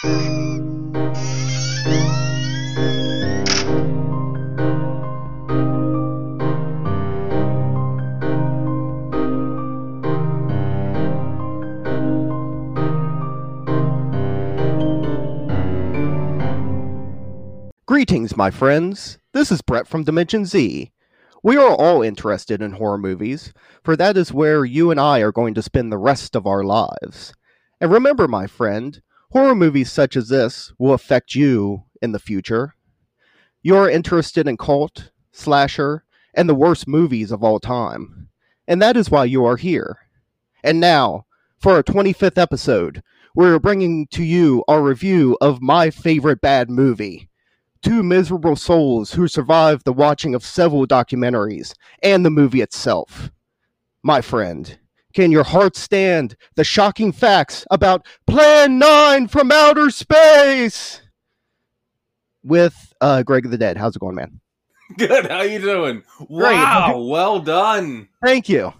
Greetings, my friends. This is Brett from Dimension Z. We are all interested in horror movies, for that is where you and I are going to spend the rest of our lives. And remember, my friend, horror movies such as this will affect you in the future. You're interested in cult, slasher, and the worst movies of all time. And that is why you are here. And now, for our 25th episode, we're bringing to you our review of my favorite bad movie two miserable souls who survived the watching of several documentaries and the movie itself. My friend, can your heart stand the shocking facts about Plan 9 from outer space? With uh, Greg the Dead. How's it going, man? Good. How you doing? Wow. Well done. Thank you.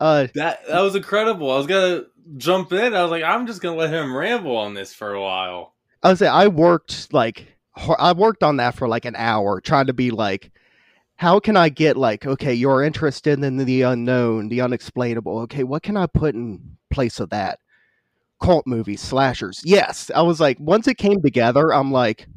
Uh, that that was incredible. I was gonna jump in. I was like, I'm just gonna let him ramble on this for a while. I was say I worked like I worked on that for like an hour trying to be like, how can I get like, okay, you're interested in the unknown, the unexplainable. Okay, what can I put in place of that? Cult movies, slashers. Yes. I was like, once it came together, I'm like,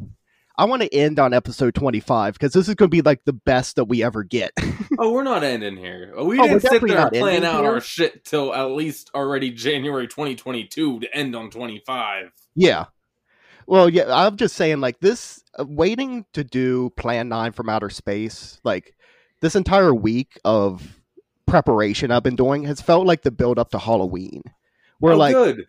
I want to end on episode 25 because this is going to be like the best that we ever get. oh, we're not ending here. Oh, we oh, didn't sit there and plan out here. our shit till at least already January 2022 to end on 25. Yeah. Well, yeah, I'm just saying, like this, uh, waiting to do Plan Nine from Outer Space, like this entire week of preparation I've been doing has felt like the build up to Halloween. Where oh, like good.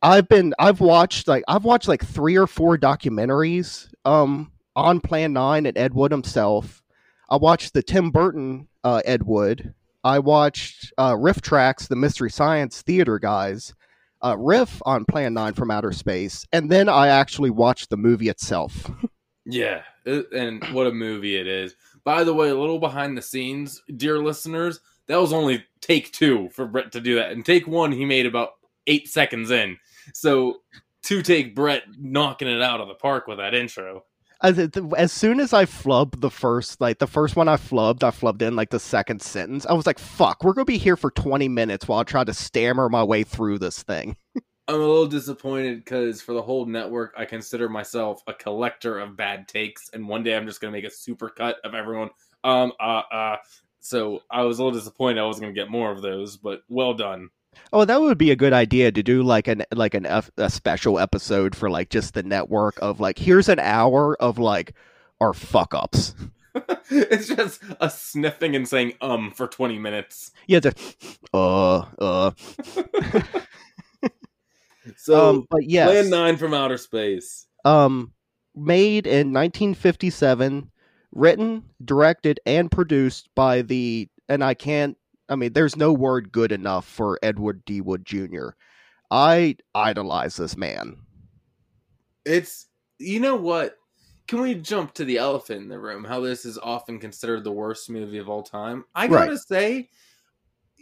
I've been, I've watched like I've watched like three or four documentaries um on Plan Nine and Ed Wood himself. I watched the Tim Burton uh, Ed Wood. I watched uh, RiffTrax, the Mystery Science Theater guys uh, riff on Plan 9 from Outer Space, and then I actually watched the movie itself. yeah, and what a movie it is. By the way, a little behind the scenes, dear listeners, that was only take two for Brett to do that. And take one, he made about eight seconds in. So, to take Brett knocking it out of the park with that intro as, as soon as I flubbed the first, like the first one I flubbed, I flubbed in like the second sentence. I was like, "Fuck, we're gonna be here for twenty minutes while I try to stammer my way through this thing." I'm a little disappointed because for the whole network, I consider myself a collector of bad takes, and one day I'm just gonna make a super cut of everyone. Um, uh, uh. So I was a little disappointed I wasn't gonna get more of those, but well done. Oh, that would be a good idea to do like an like an a special episode for like just the network of like here's an hour of like our fuck ups. it's just a sniffing and saying um for 20 minutes. Yeah, the uh uh. so, um, but yes, Plan 9 from outer space. Um made in 1957, written, directed and produced by the and I can't I mean, there's no word good enough for Edward D. Wood Jr. I idolize this man. It's you know what? Can we jump to the elephant in the room? How this is often considered the worst movie of all time. I gotta right. say,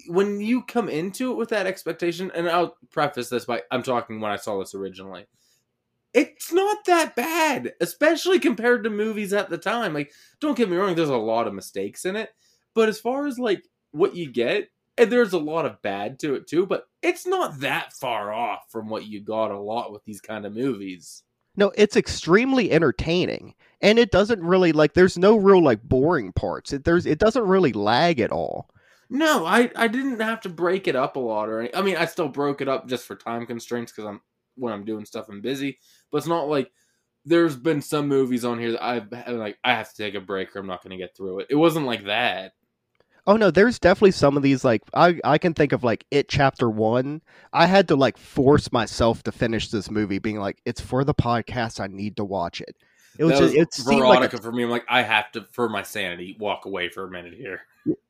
when you come into it with that expectation, and I'll preface this by I'm talking when I saw this originally. It's not that bad, especially compared to movies at the time. Like, don't get me wrong, there's a lot of mistakes in it. But as far as like what you get, and there's a lot of bad to it too, but it's not that far off from what you got a lot with these kind of movies. No, it's extremely entertaining, and it doesn't really like. There's no real like boring parts. It there's it doesn't really lag at all. No, I I didn't have to break it up a lot or any, I mean, I still broke it up just for time constraints because I'm when I'm doing stuff I'm busy. But it's not like there's been some movies on here that I've like I have to take a break or I'm not going to get through it. It wasn't like that. Oh no, there's definitely some of these like I I can think of like it chapter 1. I had to like force myself to finish this movie being like it's for the podcast I need to watch it. It was, was just, it seemed like a, for me. I'm like I have to for my sanity walk away for a minute here.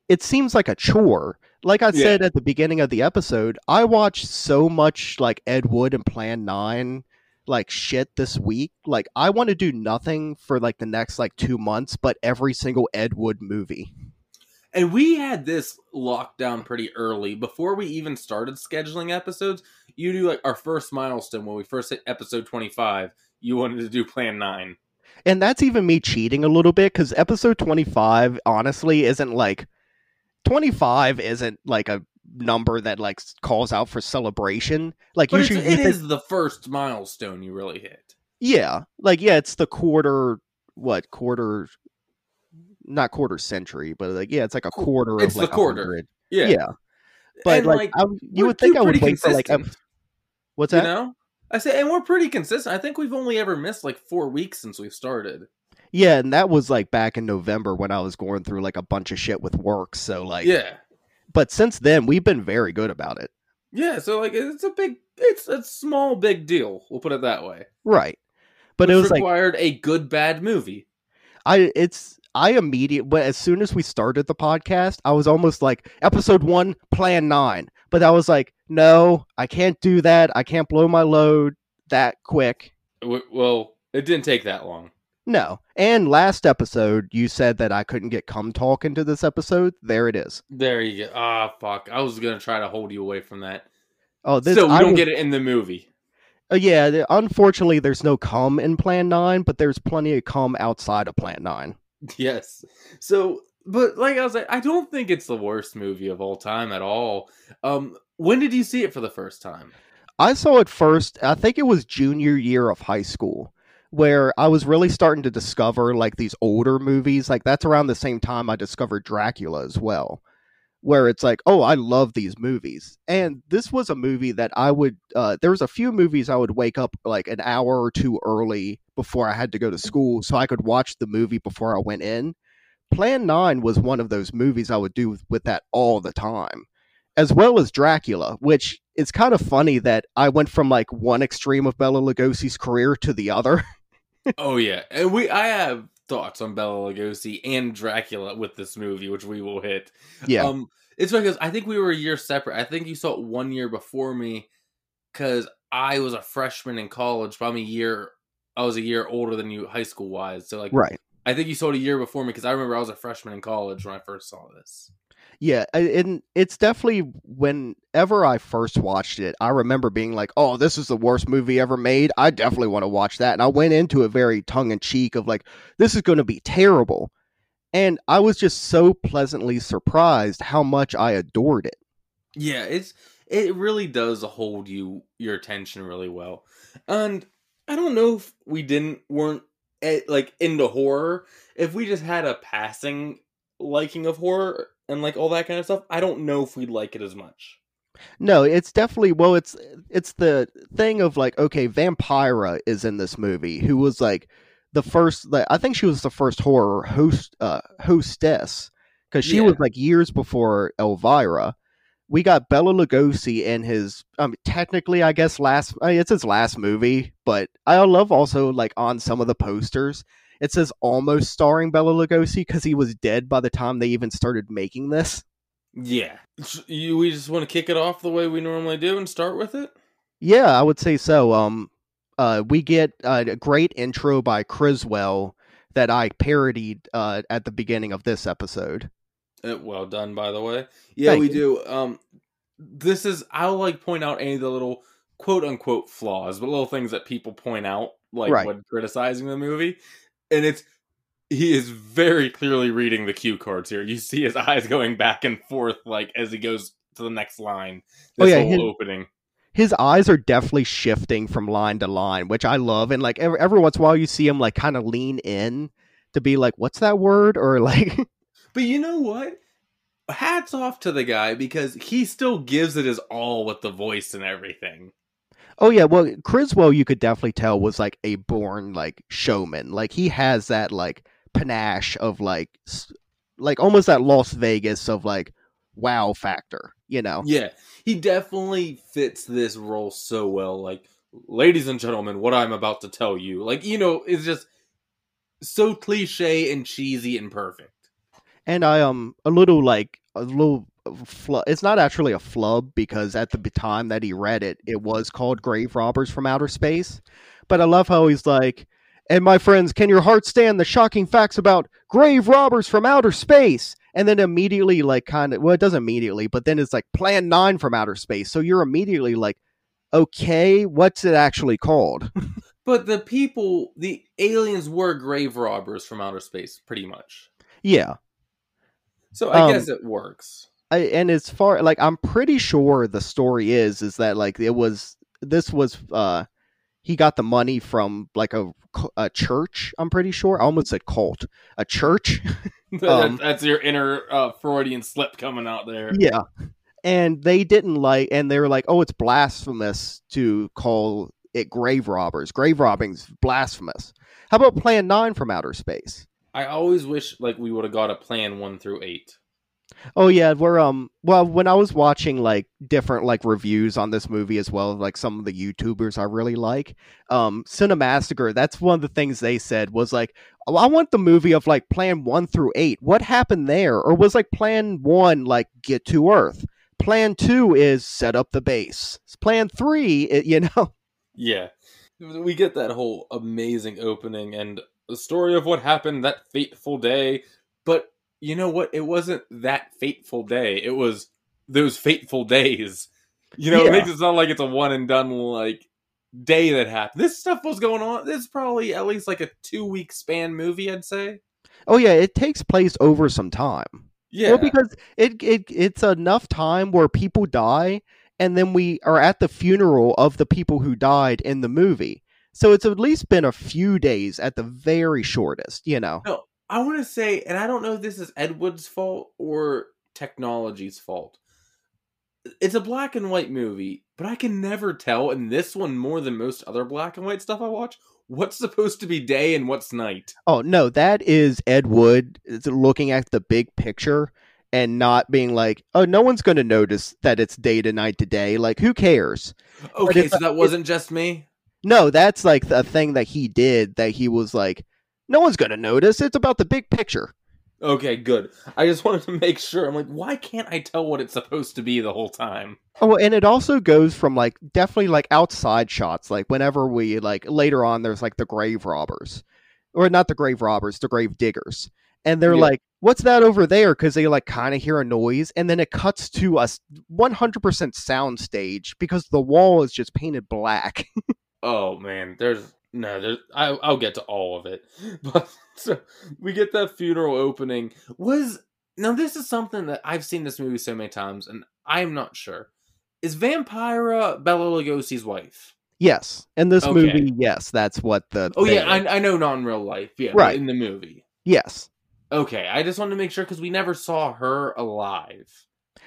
It seems like a chore. Like I yeah. said at the beginning of the episode, I watched so much like Ed Wood and Plan 9 like shit this week. Like I want to do nothing for like the next like 2 months but every single Ed Wood movie And we had this locked down pretty early before we even started scheduling episodes. You do like our first milestone when we first hit episode 25. You wanted to do Plan 9. And that's even me cheating a little bit because episode 25, honestly, isn't like 25 isn't like a number that like calls out for celebration. Like But usually it is the first milestone you really hit. Yeah, like yeah, it's the quarter. What quarter? Not quarter century, but like yeah, it's like a quarter it's of the like a quarter. hundred. Yeah. Yeah, but And, like, I, you would think I would wait for like consistent, what's you that? know? I say, and we're pretty consistent. I think we've only ever missed like four weeks since we've started. Yeah, and that was like back in November when I was going through like a bunch of shit with work. So like, yeah, but since then we've been very good about it. yeah. So like, it's a big, it's a small big deal. We'll put it that way. Right. But Which it was like required a good bad movie. I it's I immediate but as soon as we started the podcast, I was almost like episode one, plan nine. But I was like, no, I can't do that. I can't blow my load that quick. Well, it didn't take that long. No. And last episode you said that I couldn't get come talk into this episode. There it is. There you go. Ah, fuck. I was gonna try to hold you away from that. Oh, this so we I don't was- get it in the movie. Uh, yeah, unfortunately there's no come in plan 9, but there's plenty of come outside of plan 9. Yes. So, but like I was like, I don't think it's the worst movie of all time at all. Um, when did you see it for the first time? I saw it first, I think it was junior year of high school, where I was really starting to discover like these older movies. Like that's around the same time I discovered Dracula as well, where it's like, oh, I love these movies. And this was a movie that I would, uh, there was a few movies I would wake up like an hour or two early before I had to go to school so I could watch the movie before I went in. Plan 9 was one of those movies I would do with that all the time as well as Dracula, which it's kind of funny that I went from like one extreme of Bela Lugosi's career to the other. oh yeah, and we I have thoughts on Bela Lugosi and Dracula with this movie, which we will hit. Yeah. Um, it's because I think we were a year separate. I think you saw it one year before me, because I was a freshman in college. Probably a year. I was a year older than you, high school wise. So like, right. I think you saw it a year before me because I remember I was a freshman in college when I first saw this. Yeah, and it's definitely whenever I first watched it, I remember being like, "Oh, this is the worst movie ever made. I definitely want to watch that." And I went into it very tongue in cheek of like, "This is going to be terrible." And I was just so pleasantly surprised how much I adored it. Yeah, it's it really does hold you your attention really well. And I don't know if we didn't weren't eh, like into horror. If we just had a passing liking of horror and like all that kind of stuff, I don't know if we'd like it as much. No, it's definitely well. It's it's the thing of like, okay, Vampira is in this movie, who was like the first. Like, I think she was the first horror host uh, hostess because she Yeah. was like years before Elvira. We got Bela Lugosi in his um, technically, I guess last. I mean, it's his last movie, but I love also like on some of the posters. It says almost starring Bela Lugosi because he was dead by the time they even started making this. Yeah, you we just want to kick it off the way we normally do and start with it. Yeah, I would say so. Um, uh, we get a great intro by Criswell that I parodied uh, at the beginning of this episode. Uh, well done, by the way. Yeah, Thank we you. do. Um, this is I'll like point out any of the little quote unquote flaws, but little things that people point out, like Right. when criticizing the movie, and it's he is very clearly reading the cue cards here. You see his eyes going back and forth, like as he goes to the next line. Oh, yeah, whole his- opening. His eyes are definitely shifting from line to line, which I love. And like every, every once in a while, you see him like kind of lean in to be like, "What's that word?" or like, But you know what? Hats off to the guy because he still gives it his all with the voice and everything. "Oh yeah." Well, Criswell, you could definitely tell was like a born like showman. Like he has that like panache of like, like almost that Las Vegas of like wow factor. You know? Yeah, he definitely fits this role so well. Like, ladies and gentlemen, what I'm about to tell you, like, you know, it's just so cliche and cheesy and perfect. And I um a little like a little flu- it's not actually a flub because at the time that he read it it was called grave robbers from outer space. But i love how he's like and my friends can your heart stand the shocking facts about grave robbers from outer space? And then immediately like kind of well it doesn't immediately but then it's like plan 9 from outer space. So you're immediately like okay what's it actually called? But the people the aliens were grave robbers from outer space pretty much. Yeah so i um, guess it works. I, and as far like i'm pretty sure the story is is that like it was this was uh he got the money from like a, a church i'm pretty sure. I almost said cult. A church? Um, that's your inner uh, freudian slip coming out there. Yeah. And they didn't like and they were like oh it's blasphemous to call it grave robbers. Grave robbing's blasphemous. How about plan 9 from outer space i always wish like we would have got a plan 1 through 8 Oh yeah, we're um well when I was watching like different like reviews on this movie as well, like some of the YouTubers I really like, um Cinemassacre, that's one of the things they said was like, oh, I want the movie of like plan one through eight. What happened there? Or was like plan one like get to Earth? Plan two is set up the base. Plan three, it, you know. Yeah. We get that whole amazing opening and the story of what happened that fateful day, but you know what? It wasn't that fateful day. It was those fateful days. You know, yeah. it makes it sound like it's a one and done like day that happened. This stuff was going on. This is probably at least like a two week span movie, I'd say. Oh yeah, it takes place over some time. Yeah, well, because it it it's enough time where people die, and then we are at the funeral of the people who died in the movie. So it's at least been a few days at the very shortest, you know. No, I want to say, and I don't know if this is Ed Wood's fault or technology's fault. It's a black and white movie, but I can never tell, in this one more than most other black and white stuff I watch, what's supposed to be day and what's night. Oh, no, that is Ed Wood looking at the big picture and not being like, oh, no one's going to notice that it's day to night to day. Like, who cares? Okay, so that wasn't just me? No, that's like a thing that he did that he was like, no one's going to notice. It's about the big picture. Okay, good. I just wanted to make sure. I'm like, why can't I tell what it's supposed to be the whole time? Oh, and it also goes from like definitely like outside shots. Like whenever we like later on, there's like the grave robbers, or not the grave robbers, the grave diggers, and they're yeah. like, "What's that over there?" Because they like kind of hear a noise, and then it cuts to us 100% sound stage because the wall is just painted black. oh man, there's no, I, I'll get to all of it. But so we get that funeral opening. Was now this is something that I've seen this movie so many times, and I'm not sure. Is Vampira Bela Lugosi's wife? Yes, in this okay. movie, yes, that's what the. Oh yeah, I, I, know, not in real life. Yeah, right in the movie. Yes. Okay, I just wanted to make sure because we never saw her alive.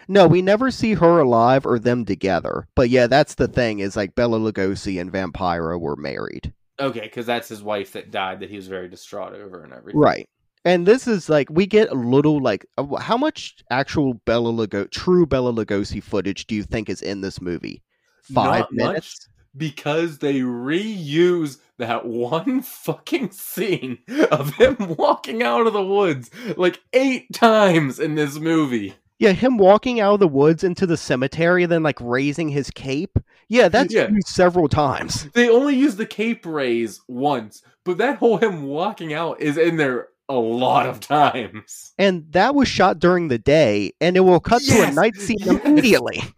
No, we never see her alive or them together. But yeah, that's the thing is like Bela Lugosi and Vampira were married. Okay, because that's his wife that died that he was very distraught over and everything. Right. And this is like we get a little like uh, how much actual Bela Lugosi, true Bela Lugosi footage do you think is in this movie? Five Not minutes. because they reuse that one fucking scene of him walking out of the woods like eight times in this movie. Yeah, him walking out of the woods into the cemetery, and then like raising his cape. Yeah, that's yeah. used several times. They only use the cape raise once, but that whole him walking out is in there a lot of times. And that was shot during the day, and it will cut yes! to a night scene yes! immediately.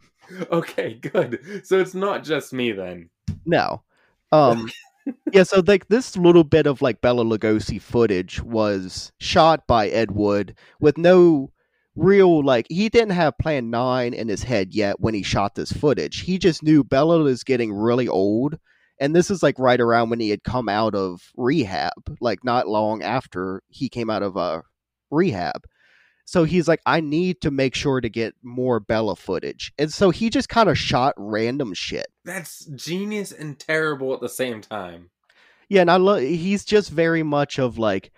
Okay, good. So it's not just me then. No. Um yeah, so like this little bit of like Bela Lugosi footage was shot by Ed Wood with no real like he didn't have plan 9 in his head yet when he shot this footage. He just knew bella is getting really old and this is like right around when he had come out of rehab like not long after he came out of uh rehab. So he's like i need to make sure to get more bella footage. And so he just kind of shot random shit. That's genius and terrible at the same time. Yeah and i love he's just very much of like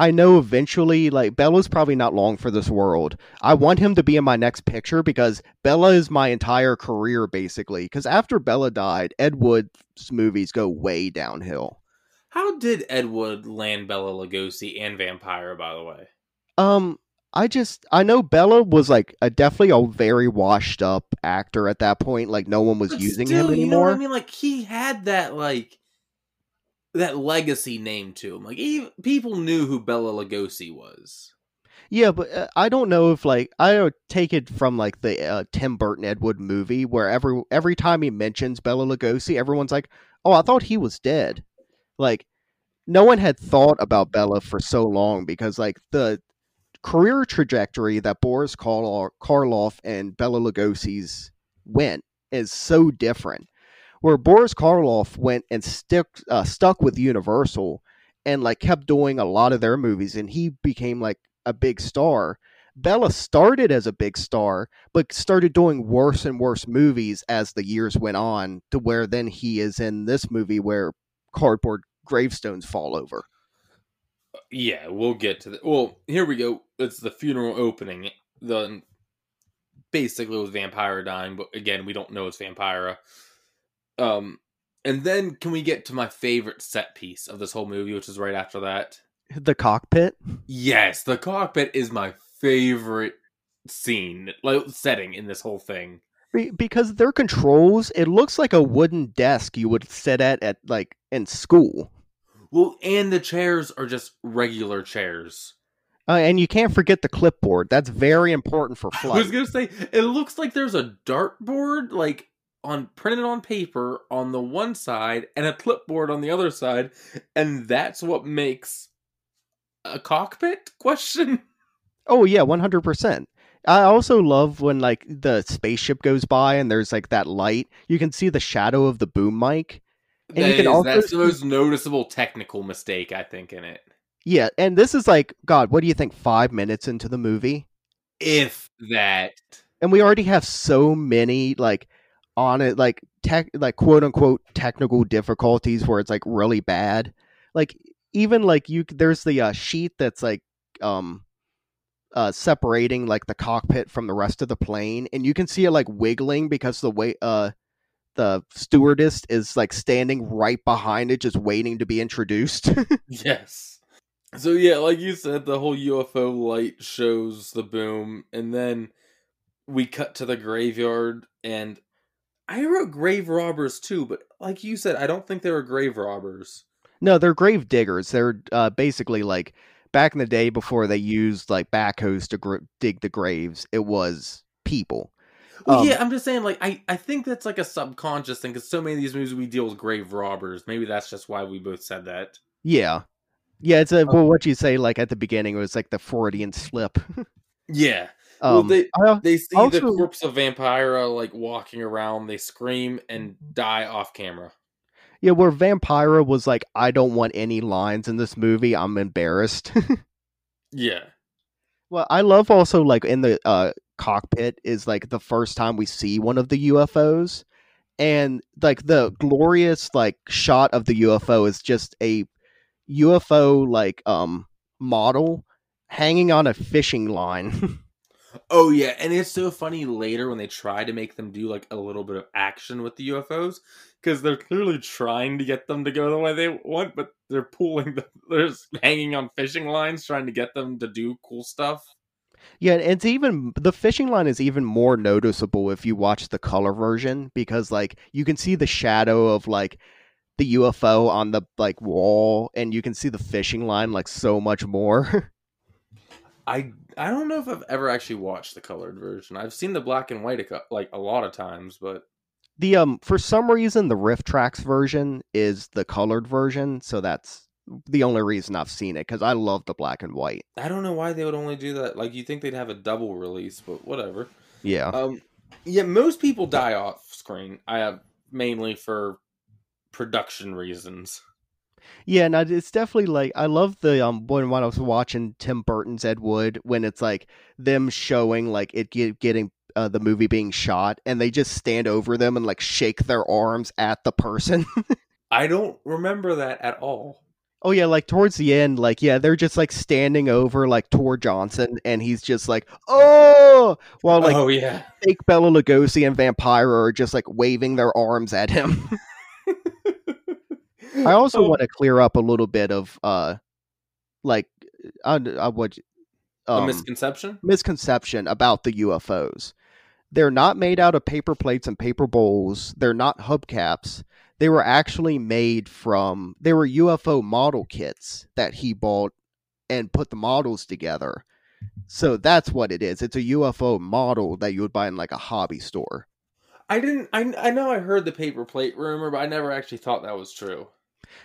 I know eventually, like Bela's probably not long for this world. I want him to be in my next picture because Bela is my entire career, basically. Because after Bela died, Ed Wood's movies go way downhill. How did Ed Wood land Bela Lugosi and Vampira? By the way, um, I just I know Bela was like a definitely a very washed up actor at that point. Like no one was but using still, him anymore. You know I mean, like he had that like that legacy name to him. Like even, people knew who Bela Lugosi was. Yeah, but uh, I don't know if like I don't take it from like the uh, Tim Burton Ed Wood movie where every every time he mentions Bela Lugosi, everyone's like, "Oh, I thought he was dead." Like no one had thought about Bela for so long because like the career trajectory that Boris Karloff and Bela Lugosi's went is so different. Where Boris Karloff went and stick uh, stuck with Universal and like kept doing a lot of their movies, and he became like a big star. Bela started as a big star, but started doing worse and worse movies as the years went on, to where then he is in this movie where cardboard gravestones fall over. Yeah, we'll get to that. Well, here we go. It's the funeral opening. The basically with Vampira dying, but again, we don't know it's Vampira. Um, and then can we get to my favorite set piece of this whole movie, which is right after that? The cockpit. Yes, the cockpit is my favorite scene, like setting in this whole thing. Because their controls, it looks like a wooden desk you would sit at at like in school. Well, and the chairs are just regular chairs. Uh, and you can't forget the clipboard. That's very important for flight. I was gonna say it looks like there's a dartboard, like on printed on paper on the one side, and a clipboard on the other side, and that's what makes a cockpit question. Oh yeah, one hundred percent. I also love when like the spaceship goes by and there's like that light. You can see the shadow of the boom mic, and that you can is, also that's the most noticeable technical mistake I think in it. Yeah, and this is like God. What do you think? Five minutes into the movie, if that, and we already have so many like on it, like tech, like quote unquote technical difficulties where it's like really bad. Like even like you, there's the uh, sheet that's like um uh, separating like the cockpit from the rest of the plane, and you can see it like wiggling because the way uh the stewardess is like standing right behind it, just waiting to be introduced. yes. So yeah, like you said, the whole UFO light shows the boom, and then we cut to the graveyard, and I wrote grave robbers too, but like you said, I don't think they were grave robbers. No, they're grave diggers. They're uh, basically like back in the day before they used like backhoes to gr- dig the graves. It was people. Well, um, yeah, I'm just saying, like, I, I think that's like a subconscious thing because so many of these movies we deal with grave robbers. Maybe that's just why we both said that. Yeah, yeah. It's a well, what you say like at the beginning. It was like the Freudian slip. yeah. Um, well, they I, they see also, the corpse of Vampira like walking around. They scream and die off camera. Yeah, where Vampira was like, "I don't want any lines in this movie. I'm embarrassed." yeah. Well, I love also like in the uh, cockpit is like the first time we see one of the UFOs and like the glorious like shot of the UFO is just a UFO like um model hanging on a fishing line. oh yeah, and it's so funny later when they try to make them do like a little bit of action with the UFOs because they're clearly trying to get them to go the way they want, but they're pulling them. They're hanging on fishing lines trying to get them to do cool stuff. Yeah, and it's even the fishing line is even more noticeable if you watch the color version because like you can see the shadow of like the UFO on the like wall and you can see the fishing line like so much more. I I don't know if I've ever actually watched the colored version. I've seen the black and white like a lot of times, but the um for some reason the RiffTrax version is the colored version, so that's the only reason I've seen it because I love the black and white. I don't know why they would only do that. Like you think they'd have a double release, but whatever. Yeah. Um. Yeah. Most people die off screen. I have mainly for production reasons. Yeah, and it's definitely like I love the um when when I was watching Tim Burton's Ed Wood when it's like them showing like it get, getting uh, the movie being shot and they just stand over them and like shake their arms at the person. I don't remember that at all. Oh yeah, like towards the end, like yeah, they're just like standing over like Tor Johnson, and he's just like, oh, while like oh yeah, fake Bela Lugosi and Vampira are just like waving their arms at him. I also oh. want to clear up a little bit of uh, like I, I would um, a misconception misconception about the UFOs. They're not made out of paper plates and paper bowls. They're not hubcaps they were actually made from they were UFO model kits that he bought and put the models together. So that's what it is. It's a UFO model that you would buy in like a hobby store. I didn't. I I know I heard the paper plate rumor, but I never actually thought that was true.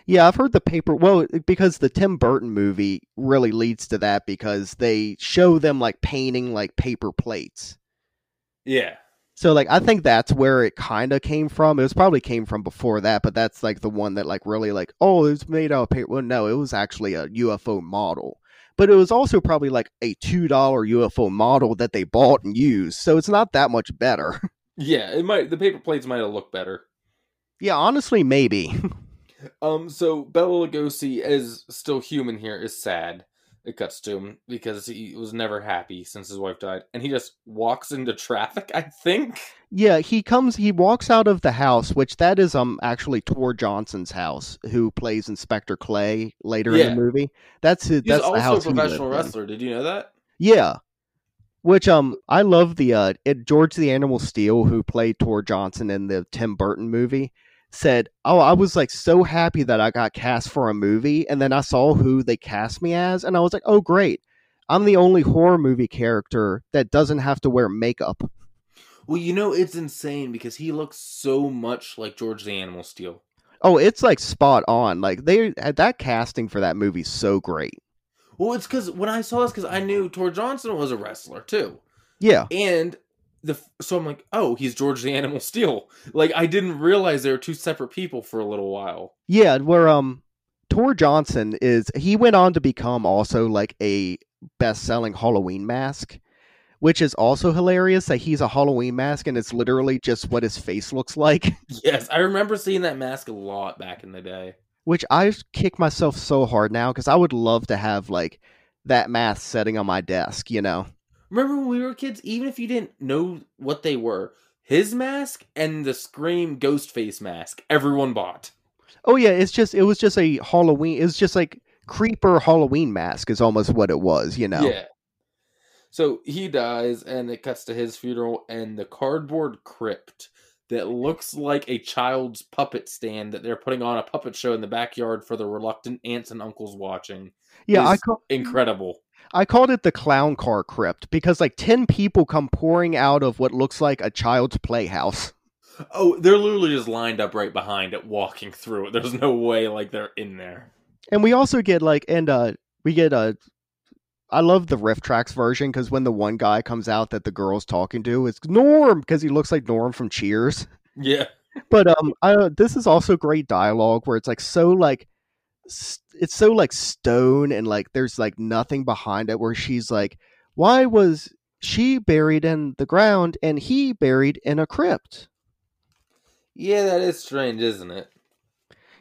Yeah, I've heard the paper. Well, because the Tim Burton movie really leads to that because they show them like painting like paper plates. Yeah. So like I think that's where it kind of came from. It was probably came from before that, but that's like the one that like really like oh it's made out of paper. Well, no, it was actually a UFO model, but it was also probably like a two dollar UFO model that they bought and used. So it's not that much better. Yeah, it might. The paper plates might have looked better. Yeah, honestly, maybe. um. So Bela Lugosi, as still human here, is sad. It cuts to him because he was never happy since his wife died, and he just walks into traffic. I think. Yeah, he comes. He walks out of the house, which that is um actually Tor Johnson's house, who plays Inspector Clay later Yeah. in the movie. That's his. He's that's the also a house he professional lived in. wrestler. Did you know that? Yeah. Which um I love the uh it, George the Animal Steele who played Tor Johnson in the Tim Burton movie said, "Oh, I was like so happy that I got cast for a movie and then I saw who they cast me as and I was like, "Oh, great. I'm the only horror movie character that doesn't have to wear makeup." Well, you know it's insane because he looks so much like George the Animal Steele. Oh, it's like spot on. Like they had that casting for that movie's so great. Well, it's because when I saw this, because I knew Tor Johnson was a wrestler too, Yeah. and the so I'm like, oh, he's George the Animal Steele. Like I didn't realize they were two separate people for a little while. Yeah, where um Tor Johnson is he went on to become also like a best-selling Halloween mask, which is also hilarious that he's a Halloween mask and it's literally just what his face looks like, Yes, I remember seeing that mask a lot back in the day. which I kick myself so hard now cuz I would love to have like that mask sitting on my desk, you know. Remember when we were kids? Even if you didn't know what they were, his mask and the Scream ghost face mask, everyone bought. Oh yeah, it's just it was just a Halloween it's just like creeper Halloween mask is almost what it was, you know. Yeah. So he dies, and it cuts to his funeral, and the cardboard crypt that looks like a child's puppet stand that they're putting on a puppet show in the backyard for the reluctant aunts and uncles watching. Yeah, I is ca- Incredible. I called it the clown car crypt because like 10 people come pouring out of what looks like a child's playhouse. Oh, they're literally just lined up right behind it, walking through it. There's no way like they're in there. And we also get like and uh we get uh I love the RiffTrax version because when the one guy comes out that the girl's talking to, it's Norm because he looks like Norm from Cheers. Yeah. But um, I this is also great dialogue where it's like so like it's so like stone and like there's like nothing behind it. Where she's like, why was she buried in the ground and he buried in a crypt? Yeah, that is strange, isn't it?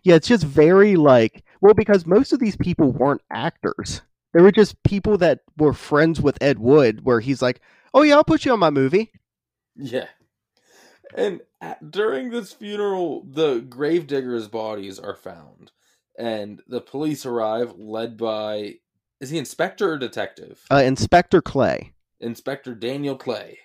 Yeah, it's just very like well because most of these people weren't actors. They were just people that were friends with Ed Wood. Where he's like, oh yeah, I'll put you on my movie. Yeah. And uh, during this funeral, the gravediggers' bodies are found, and the police arrive, led by is he inspector or detective? Uh, Inspector Clay. Inspector Daniel Clay.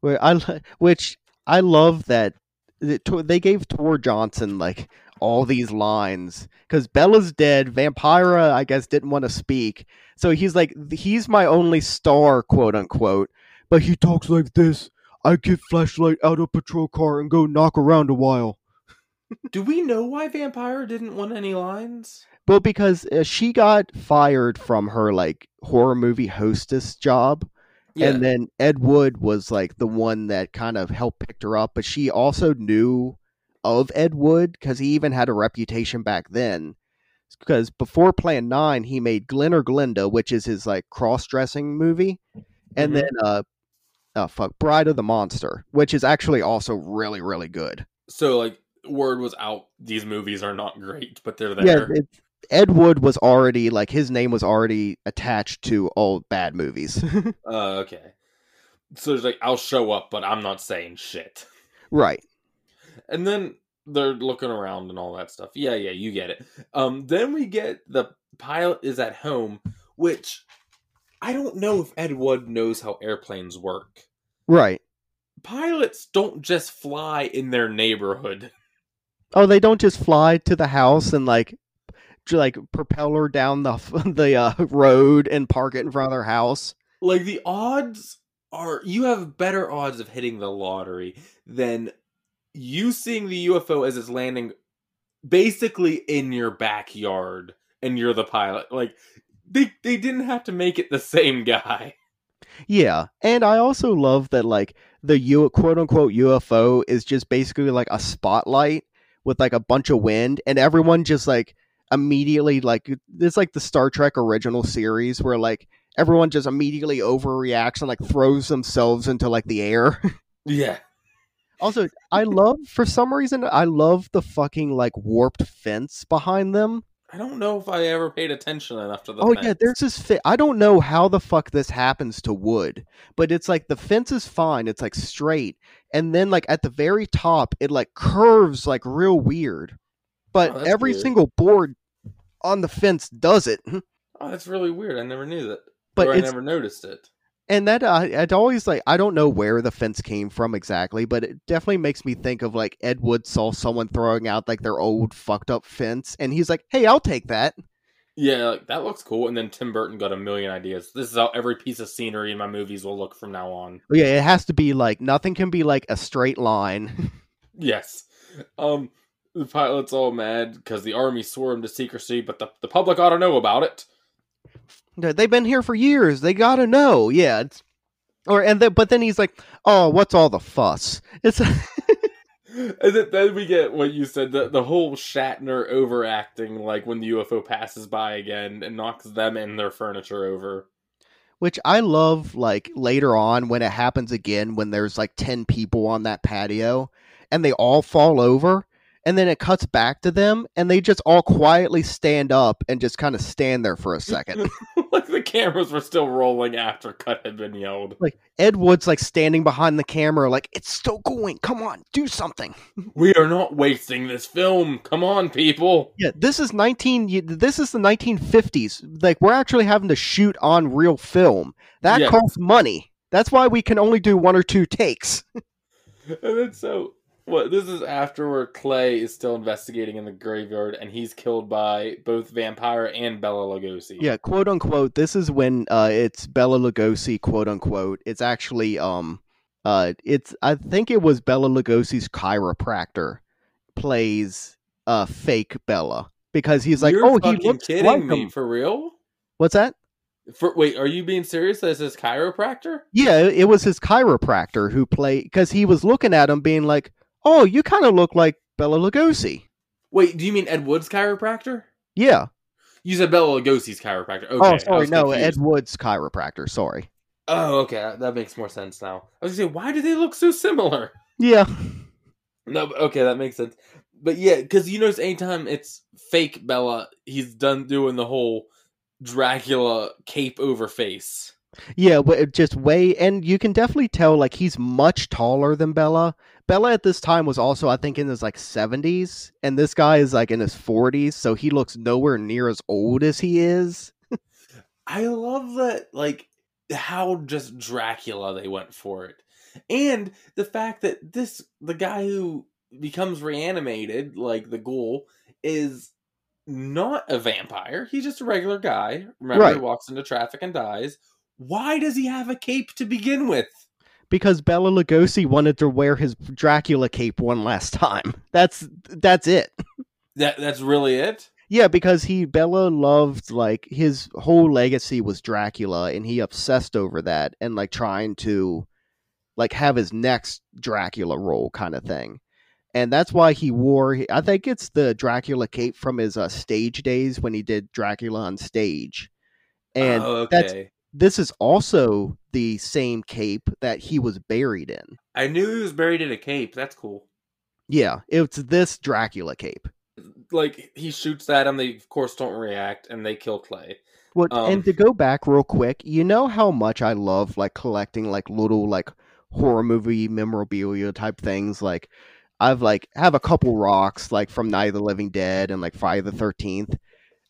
Where I which I love that they gave Tor Johnson like all these lines because Bella's dead. Vampira, I guess, didn't want to speak, so he's like, he's my only star, quote unquote. But he talks like this. I get flashlight out of patrol car and go knock around a while. Do we know why Vampira didn't want any lines? Well, because uh, she got fired from her like horror movie hostess job, Yeah. and then Ed Wood was like the one that kind of helped pick her up, but she also knew of Ed Wood because he even had a reputation back then. Because before Plan Nine, he made Glen or Glenda, which is his like cross-dressing movie, and Mhm. then uh, oh fuck, Bride of the Monster, which is actually also really really good. so like word was out these movies are not great, but they're Yeah, there. it, Ed Wood was already like his name was already attached to all bad movies. Uh, okay. So it's like I'll show up, but I'm not saying shit. right. And then they're looking around and all that stuff. Yeah, yeah, you get it. Um, then we get the pilot is at home, which I don't know if Ed Wood knows how airplanes work. Right. Pilots don't just fly in their neighborhood. Oh, they don't just fly to the house and like like propeller down the the uh, road and park it in front of their house. Like the odds are you have better odds of hitting the lottery than you seeing the UFO as it's landing basically in your backyard and you're the pilot. Like they they didn't have to make it the same guy. Yeah, and I also love that like the U quote unquote UFO is just basically like a spotlight with like a bunch of wind, and everyone just like immediately like it's like the Star Trek original series where like everyone just immediately overreacts and like throws themselves into like the air. yeah. Also, I love for some reason I love the fucking like warped fence behind them. I don't know if I ever paid attention enough to the. Oh fence. yeah, there's this. Fi- I don't know how the fuck this happens to wood, but it's like the fence is fine. It's like straight, and then like at the very top, it like curves like real weird. But Oh, every weird. single board on the fence does it, Oh, that's really weird. I never knew that. but or I never noticed it. And that uh, it always like I don't know where the fence came from exactly, but it definitely makes me think of like Ed Wood saw someone throwing out like their old fucked up fence, and he's like, "Hey, I'll take that." Yeah, like, that looks cool. And then Tim Burton got a million ideas. This is how every piece of scenery in my movies will look from now on. Yeah, it has to be like nothing can be like a straight line. Yes. Um, the pilot's all mad because the army swore him to secrecy, but the, the public ought to know about it. They've been here for years. They gotta know. Yeah. It's, or and then, but then he's like, "Oh, what's all the fuss?" It's And then, we get what you said the, the whole Shatner overacting, like when the UFO passes by again and knocks them and their furniture over. which I love. Like later on when it happens again, when there's like ten people on that patio, and they all fall over, and then it cuts back to them, and they just all quietly stand up and just kind of stand there for a second. like the cameras were still rolling after cut had been yelled. like Ed Wood's like standing behind the camera, like it's still going. Come on, do something. We are not wasting this film. Come on, people. Yeah, this is 19 this is the 1950s. Like we're actually having to shoot on real film. That Yes. costs money. That's why we can only do one or two takes. And then so what this is after where Clay is still investigating in the graveyard and he's killed by both Vampira and Bela Lugosi. Yeah, quote unquote. This is when uh it's Bela Lugosi, quote unquote. It's actually um uh it's I think it was Bela Lugosi's chiropractor plays uh fake Bela because he's like, You're "Oh, he looks kidding like me him." for real? What's that? For wait, are you being serious? This is chiropractor? Yeah, it it was his chiropractor who played because he was looking at him, being like, "Oh, you kind of look like Bela Lugosi." Wait, do you mean Ed Wood's chiropractor? Yeah. You said Bela Lugosi's chiropractor. Oh, okay, oh, sorry, no, Ed. Wood's chiropractor. Sorry. Oh, okay, that- that makes more sense now. I was gonna say, why do they look so similar? Yeah, No, okay, that makes sense. But yeah, because you notice anytime it's fake Bela, he's done doing the whole Dracula cape over face. yeah, but just way, and you can definitely tell like he's much taller than Bela. Bela at this time was also, I think, in his like seventies, and this guy is like in his forties, so he looks nowhere near as old as he is. I love that, like how just Dracula they went for it, and the fact that this the guy who becomes reanimated, like the ghoul, is not a vampire. He's just a regular guy. Remember, he walks into traffic and dies. Why does he have a cape to begin with? Because Bela Lugosi wanted to wear his Dracula cape one last time. That's that's it. That that's really it. Yeah, because he Bela loved like his whole legacy was Dracula, and he obsessed over that and like trying to like have his next Dracula role kind of thing. And that's why he wore. I think it's the Dracula cape from his uh, stage days when he did Dracula on stage. And oh, that's this is also the same cape that he was buried in. I knew he was buried in a cape. That's cool. Yeah, it's this Dracula cape. Like he shoots at him, they of course don't react, and they kill Clay. Well, Um, and to go back real quick, you know how much I love like collecting like little like horror movie memorabilia type things. Like I've like have a couple rocks like from Night of the Living Dead and like Friday the Thirteenth.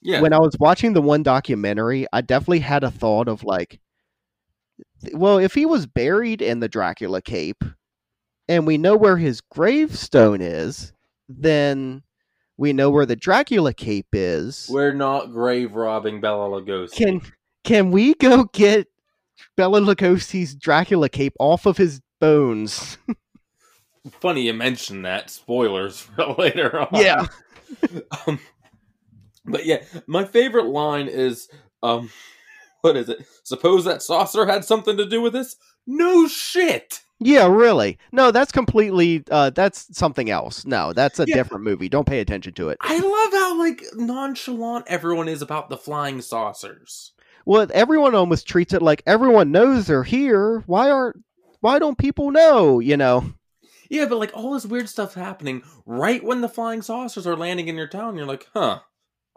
Yeah, When I was watching the one documentary, I definitely had a thought of like, well, if he was buried in the Dracula cape, and we know where his gravestone is, then We know where the Dracula cape is. We're not grave robbing Bela Lugosi. Can can we go get Bela Lugosi's Dracula cape off of his bones? Funny you mention that. Spoilers for later on. Yeah. um, but yeah, my favorite line is, um, what is it? Suppose that saucer had something to do with this? No shit. Yeah, really. No, that's completely uh that's something else. No, that's a Yeah. different movie. Don't pay attention to it. I love how like nonchalant everyone is about the flying saucers. Well, everyone almost treats it like everyone knows they're here. Why aren't why don't people know, you know? Yeah, but like all this weird stuff happening right when the flying saucers are landing in your town, you're like, huh.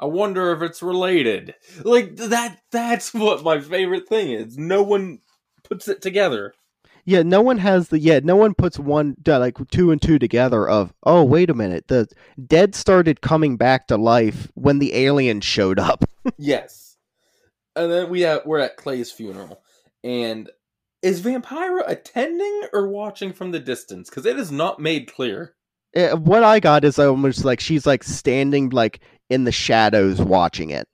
I wonder if it's related. Like that that's what my favorite thing is. No one puts it together. Yeah, no one has the yeah, no one puts one uh, like two and two together of, "Oh, wait a minute. The dead started coming back to life when the aliens showed up." yes. And then we have we're at Clay's funeral. And is Vampira attending or watching from the distance? Because it is not made clear. Eh, what I got is almost like she's like standing like in the shadows watching it.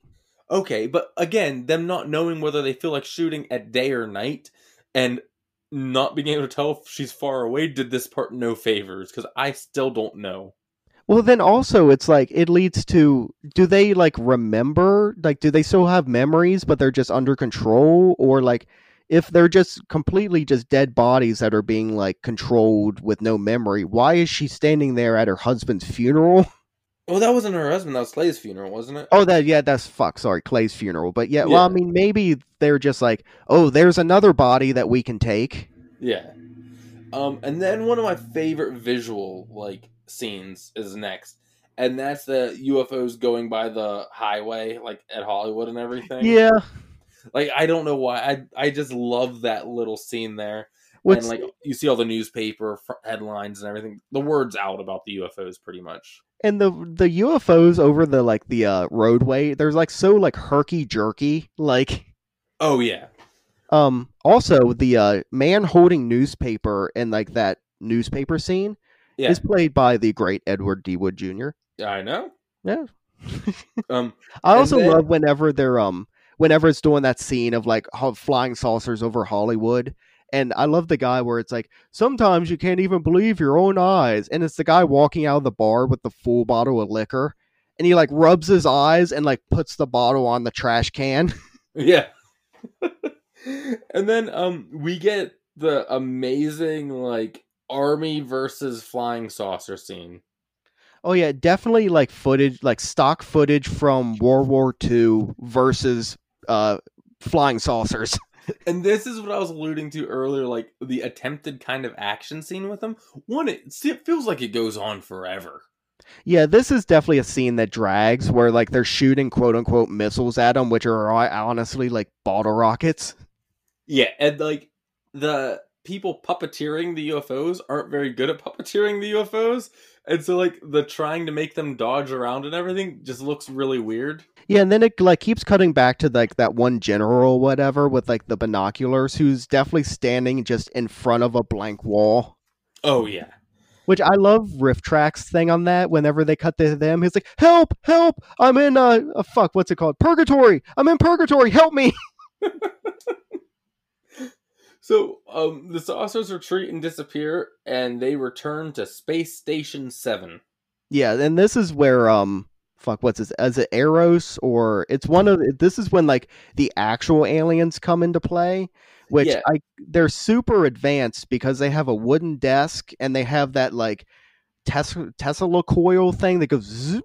Okay, but again, them not knowing whether they feel like shooting at day or night and not being able to tell if she's far away did this part no favors because I still don't know. Well, then also it's like it leads to do they like remember? Like, do they still have memories, but they're just under control, or like if they're just completely just dead bodies that are being like controlled with no memory? Why is she standing there at her husband's funeral? Well, that wasn't her husband. That was Clay's funeral, wasn't it? Oh, that yeah, that's fuck. Sorry, Clay's funeral. But yeah, well, I mean, maybe they're just like, oh, there's another body that we can take. Yeah. Um, and then one of my favorite visual like scenes is next, and that's the UFOs going by the highway, like at Hollywood and everything. Yeah, Like I don't know why I I just love that little scene there. what's and like you see all the newspaper headlines and everything. The word's out about the UFOs pretty much. And the the UFOs over the like the uh roadway. There's like so like herky jerky. Like Oh yeah, um also the uh man holding newspaper and like that newspaper scene yeah, is played by the great Edward D. Wood Jr. I know. Yeah. Um, I also then- love whenever they're um whenever it's doing that scene of like ho- flying saucers over Hollywood. And I love the guy where it's like sometimes you can't even believe your own eyes, and it's the guy walking out of the bar with the full bottle of liquor, and he like rubs his eyes and like puts the bottle on the trash can. yeah. and then um, we get the amazing like army versus flying saucer scene. oh yeah, definitely like footage, like stock footage from World War II versus uh flying saucers. And this is what I was alluding to earlier, like the attempted kind of action scene with them. One, it, it feels like it goes on forever. Yeah, this is definitely a scene that drags where like they're shooting quote unquote missiles at them, which are honestly like bottle rockets. Yeah, and like the people puppeteering the UFOs aren't very good at puppeteering the UFOs, and so like the trying to make them dodge around and everything just looks really weird. Yeah, and then it like keeps cutting back to like that one general whatever with like the binoculars who's definitely standing just in front of a blank wall. Oh yeah, Which I love RiffTrax thing on that. Whenever they cut to them, he's like, "Help! Help! I'm in uh, uh fuck, what's it called? Purgatory! I'm in purgatory! Help me!" So um, the saucers retreat and disappear, and they return to Space Station Seven. Yeah, and this is where um fuck what's this is it Eros or it's one of this is when like the actual aliens come into play which Yeah. I they're super advanced because they have a wooden desk and they have that like Tesla Tesla coil thing that goes zoop.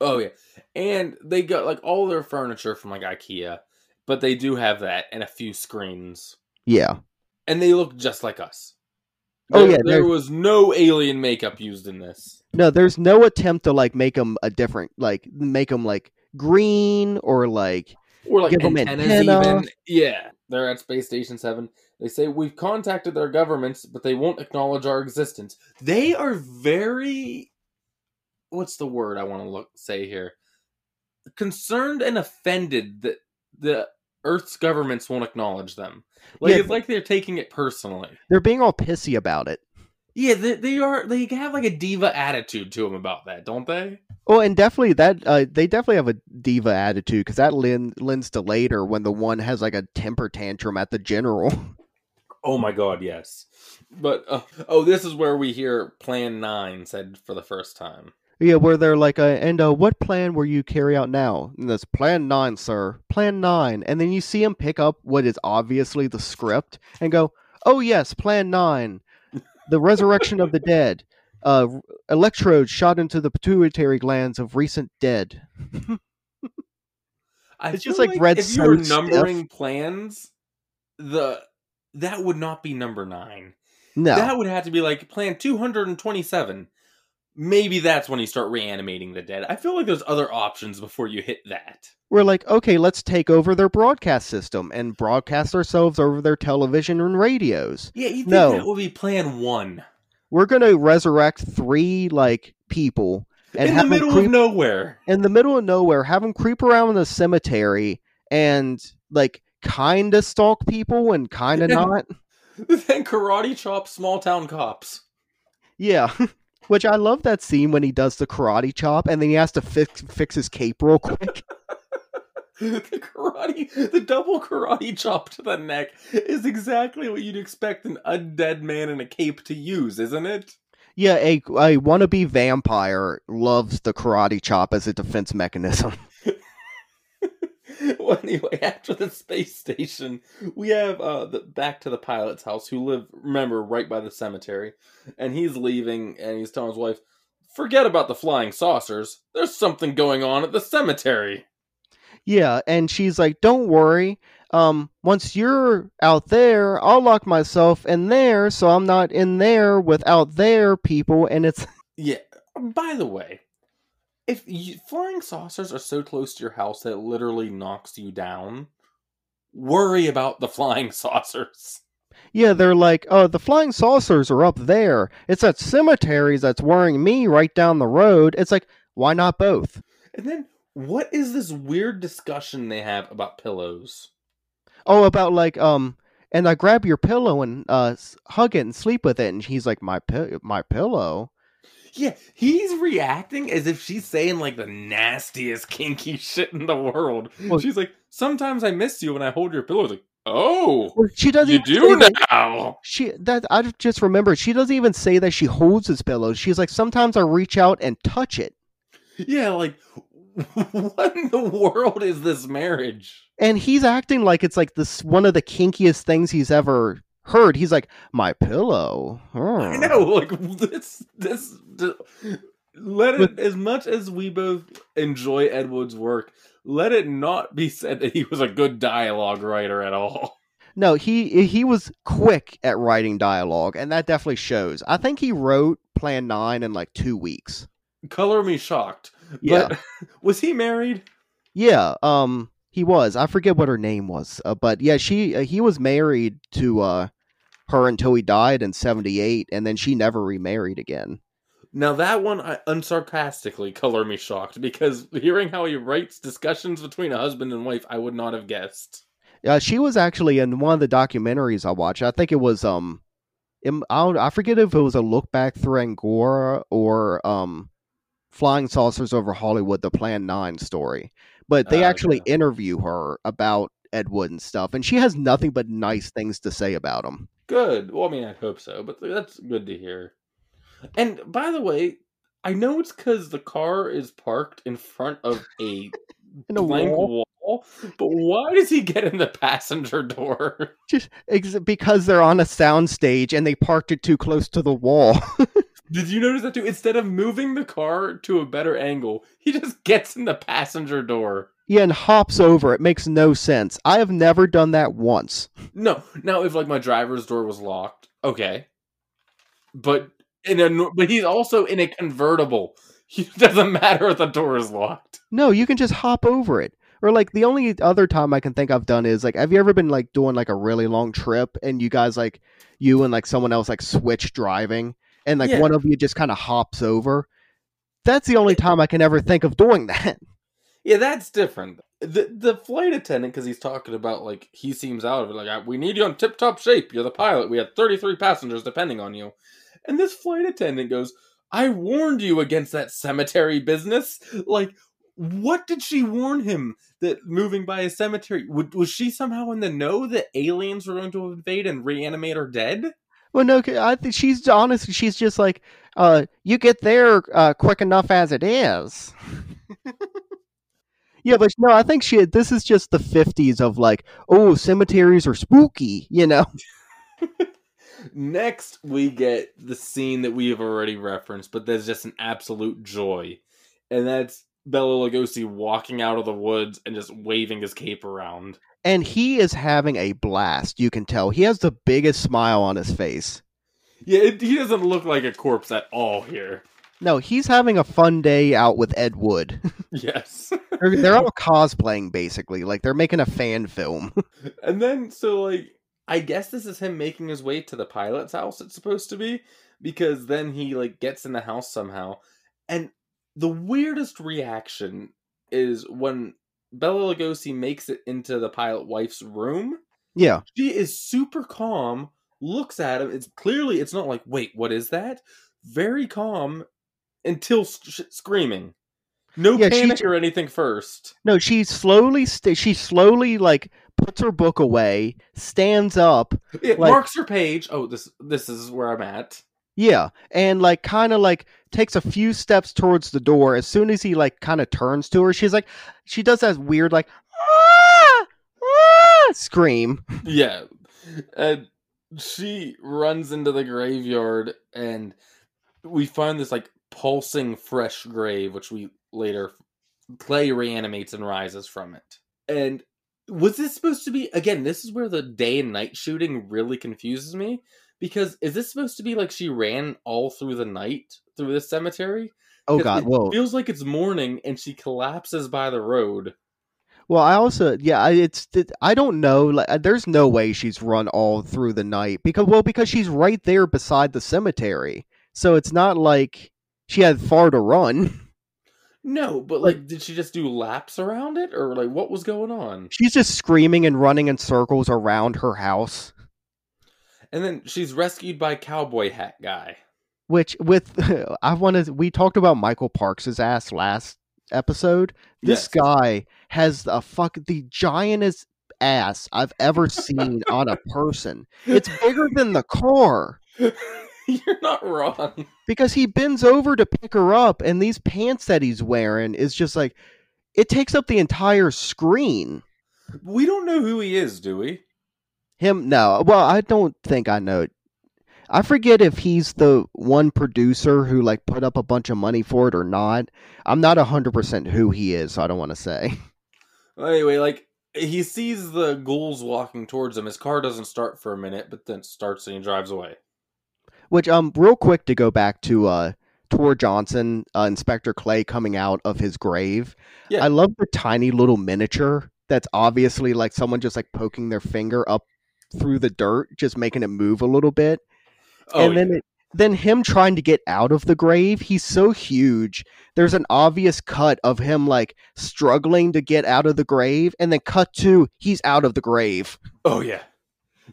Oh yeah, and they got like all their furniture from like IKEA, but they do have that and a few screens, Yeah. and they look just like us. Oh, yeah, there was no alien makeup used in this. No, there's no attempt to like make them a different like make them like green or like Or like Give antennas antenna. even. Yeah, they're at Space Station 7. They say, We've contacted their governments, but they won't acknowledge our existence. They are very. What's the word I want to look say here? Concerned and offended that the Earth's governments won't acknowledge them. Like Yeah. it's like they're taking it personally. they're being all pissy about it. Yeah, they, they are. They have like a diva attitude to them about that, don't they? Oh, and definitely that uh, they definitely have a diva attitude because that lend, lends to later when the one has like a temper tantrum at the general. Oh my god, yes. But uh, oh, this is where we hear Plan Nine said for the first time. Yeah, where they're like, uh, and uh, what plan will you carry out now? And that's Plan Nine, sir. Plan Nine, and then you see him pick up what is obviously the script and go, "Oh yes, Plan Nine, the resurrection of the dead." Uh, electrodes shot into the pituitary glands of recent dead. it's just like, like red. If you were numbering plans, the that would not be number nine. No, that would have to be like plan two hundred and twenty-seven. Maybe that's when you start reanimating the dead. I feel like there's other options before you hit that. We're like, okay, let's take over their broadcast system and broadcast ourselves over their television and radios. Yeah, you think no. that will be plan one we're gonna resurrect three like people and in the middle creep, of nowhere. In the middle of nowhere, have them creep around in the cemetery and like kind of stalk people and kind of not. then karate chop small town cops. Yeah. Which I love that scene when he does the karate chop and then he has to fix fix his cape real quick. the karate, the double karate chop to the neck is exactly what you'd expect an undead man in a cape to use, isn't it? Yeah, a, a wannabe vampire loves the karate chop as a defense mechanism. well, anyway, after the space station, we have uh, the, back to the pilot's house, who live, remember, right by the cemetery. And he's leaving, and he's telling his wife, Forget about the flying saucers. There's something going on at the cemetery. Yeah, and she's like, "Don't worry. Um, once you're out there, I'll lock myself in there, so I'm not in there without there people." And it's yeah. By the way, if you, flying saucers are so close to your house that it literally knocks you down, worry about the flying saucers. Yeah, they're like, oh, the flying saucers are up there. It's at cemeteries that's worrying me right down the road. It's like, why not both? And then what is this weird discussion they have about pillows? Oh, about like um, and I grab your pillow and uh hug it and sleep with it, and he's like, my pi- my pillow. Yeah, he's reacting as if she's saying like the nastiest kinky shit in the world. Well, she's like, sometimes I miss you when I hold your pillow. Like, oh, well, she doesn't. You do now. That. She that I just remember. She doesn't even say that she holds his pillow. She's like, sometimes I reach out and touch it. Yeah, like what in the world is this marriage? And he's acting like it's like this one of the kinkiest things he's ever heard. He's like, my pillow. Oh. I know, like this, this. this let it, as much as we both enjoy Ed Wood's work, let it not be said that he was a good dialogue writer at all. No, he he was quick at writing dialogue, and that definitely shows. I think he wrote Plan Nine in like two weeks. Color me shocked. Yeah. But was he married? Yeah, um he was. I forget what her name was. Uh, but yeah, she uh, he was married to uh her until he died in 78 and then she never remarried again. Now that one I unsarcastically color me shocked because hearing how he writes discussions between a husband and wife, I would not have guessed. Yeah, she was actually in one of the documentaries I watched. I think it was um I, I forget if it was a look back through Angora or um Flying Saucers Over Hollywood, the Plan 9 story. But they uh, actually yeah. interview her about Ed Wood and stuff, and she has nothing but nice things to say about him. Good. Well, I mean, I hope so, but that's good to hear. And by the way, I know it's because the car is parked in front of a, in a blank wall. wall. but why does he get in the passenger door? Just because they're on a sound stage and they parked it too close to the wall. Did you notice that too? Instead of moving the car to a better angle, he just gets in the passenger door. Yeah, and hops over. It makes no sense. I have never done that once. No. Now, if like my driver's door was locked, okay, but in a but he's also in a convertible. It doesn't matter if the door is locked. No, you can just hop over it. Or like the only other time I can think I've done is like, have you ever been like doing like a really long trip and you guys like you and like someone else like switch driving and like yeah. one of you just kind of hops over. That's the only time I can ever think of doing that. Yeah, that's different. The the flight attendant, because he's talking about like he seems out of it. Like we need you on tip top shape. You're the pilot. We had 33 passengers depending on you. And this flight attendant goes, I warned you against that cemetery business. Like, what did she warn him that moving by a cemetery was she somehow in the know that aliens were going to invade and reanimate her dead? Well, no, I think she's honestly, she's just like, uh, you get there uh, quick enough as it is. yeah, but no, I think she. This is just the '50s of like, oh, cemeteries are spooky, you know. Next, we get the scene that we have already referenced, but there's just an absolute joy, and that's Bela Lugosi walking out of the woods and just waving his cape around. And he is having a blast. You can tell he has the biggest smile on his face. Yeah, it, he doesn't look like a corpse at all here. No, he's having a fun day out with Ed Wood. yes. they're, they're all cosplaying basically, like they're making a fan film. and then so like I guess this is him making his way to the pilot's house it's supposed to be because then he like gets in the house somehow. And the weirdest reaction is when Bela Lugosi makes it into the pilot wife's room. Yeah. She is super calm, looks at him. It's clearly it's not like, "Wait, what is that?" Very calm until screaming. No yeah, panic she, or anything first. No, she slowly st- she slowly like puts her book away, stands up, it like, marks her page. Oh, this this is where I'm at. Yeah, and like kind of like takes a few steps towards the door. As soon as he like kind of turns to her, she's like, she does that weird like ah! Ah! scream. Yeah, and she runs into the graveyard, and we find this like pulsing fresh grave, which we later Clay reanimates and rises from it. And was this supposed to be again? This is where the day and night shooting really confuses me because is this supposed to be like she ran all through the night through this cemetery? Oh god, well, it feels like it's morning and she collapses by the road. Well, I also yeah, it's I don't know. Like, uh, there's no way she's run all through the night because well, because she's right there beside the cemetery, so it's not like she had far to run. No, but like, did she just do laps around it, or like, what was going on? She's just screaming and running in circles around her house. And then she's rescued by cowboy hat guy. Which with I wanted we talked about Michael Parks's ass last episode. This yes. guy has a fuck the giantest ass I've ever seen on a person. It's bigger than the car. You're not wrong. Because he bends over to pick her up, and these pants that he's wearing is just like it takes up the entire screen. We don't know who he is, do we? Him? No. Well, I don't think I know. I forget if he's the one producer who like put up a bunch of money for it or not. I'm not hundred percent who he is, so I don't want to say. Well, anyway, like he sees the ghouls walking towards him. His car doesn't start for a minute, but then starts and he drives away. Which um, real quick to go back to uh, Tor Johnson, uh, Inspector Clay coming out of his grave. Yeah. I love the tiny little miniature that's obviously like someone just like poking their finger up through the dirt, just making it move a little bit. Oh, and then yeah. it, then him trying to get out of the grave, he's so huge. There's an obvious cut of him like struggling to get out of the grave, and then cut to he's out of the grave. Oh yeah,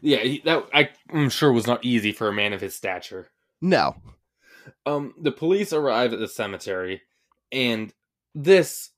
yeah, that I, am sure was not easy for a man of his stature. No. Um, the police arrive at the cemetery, and this,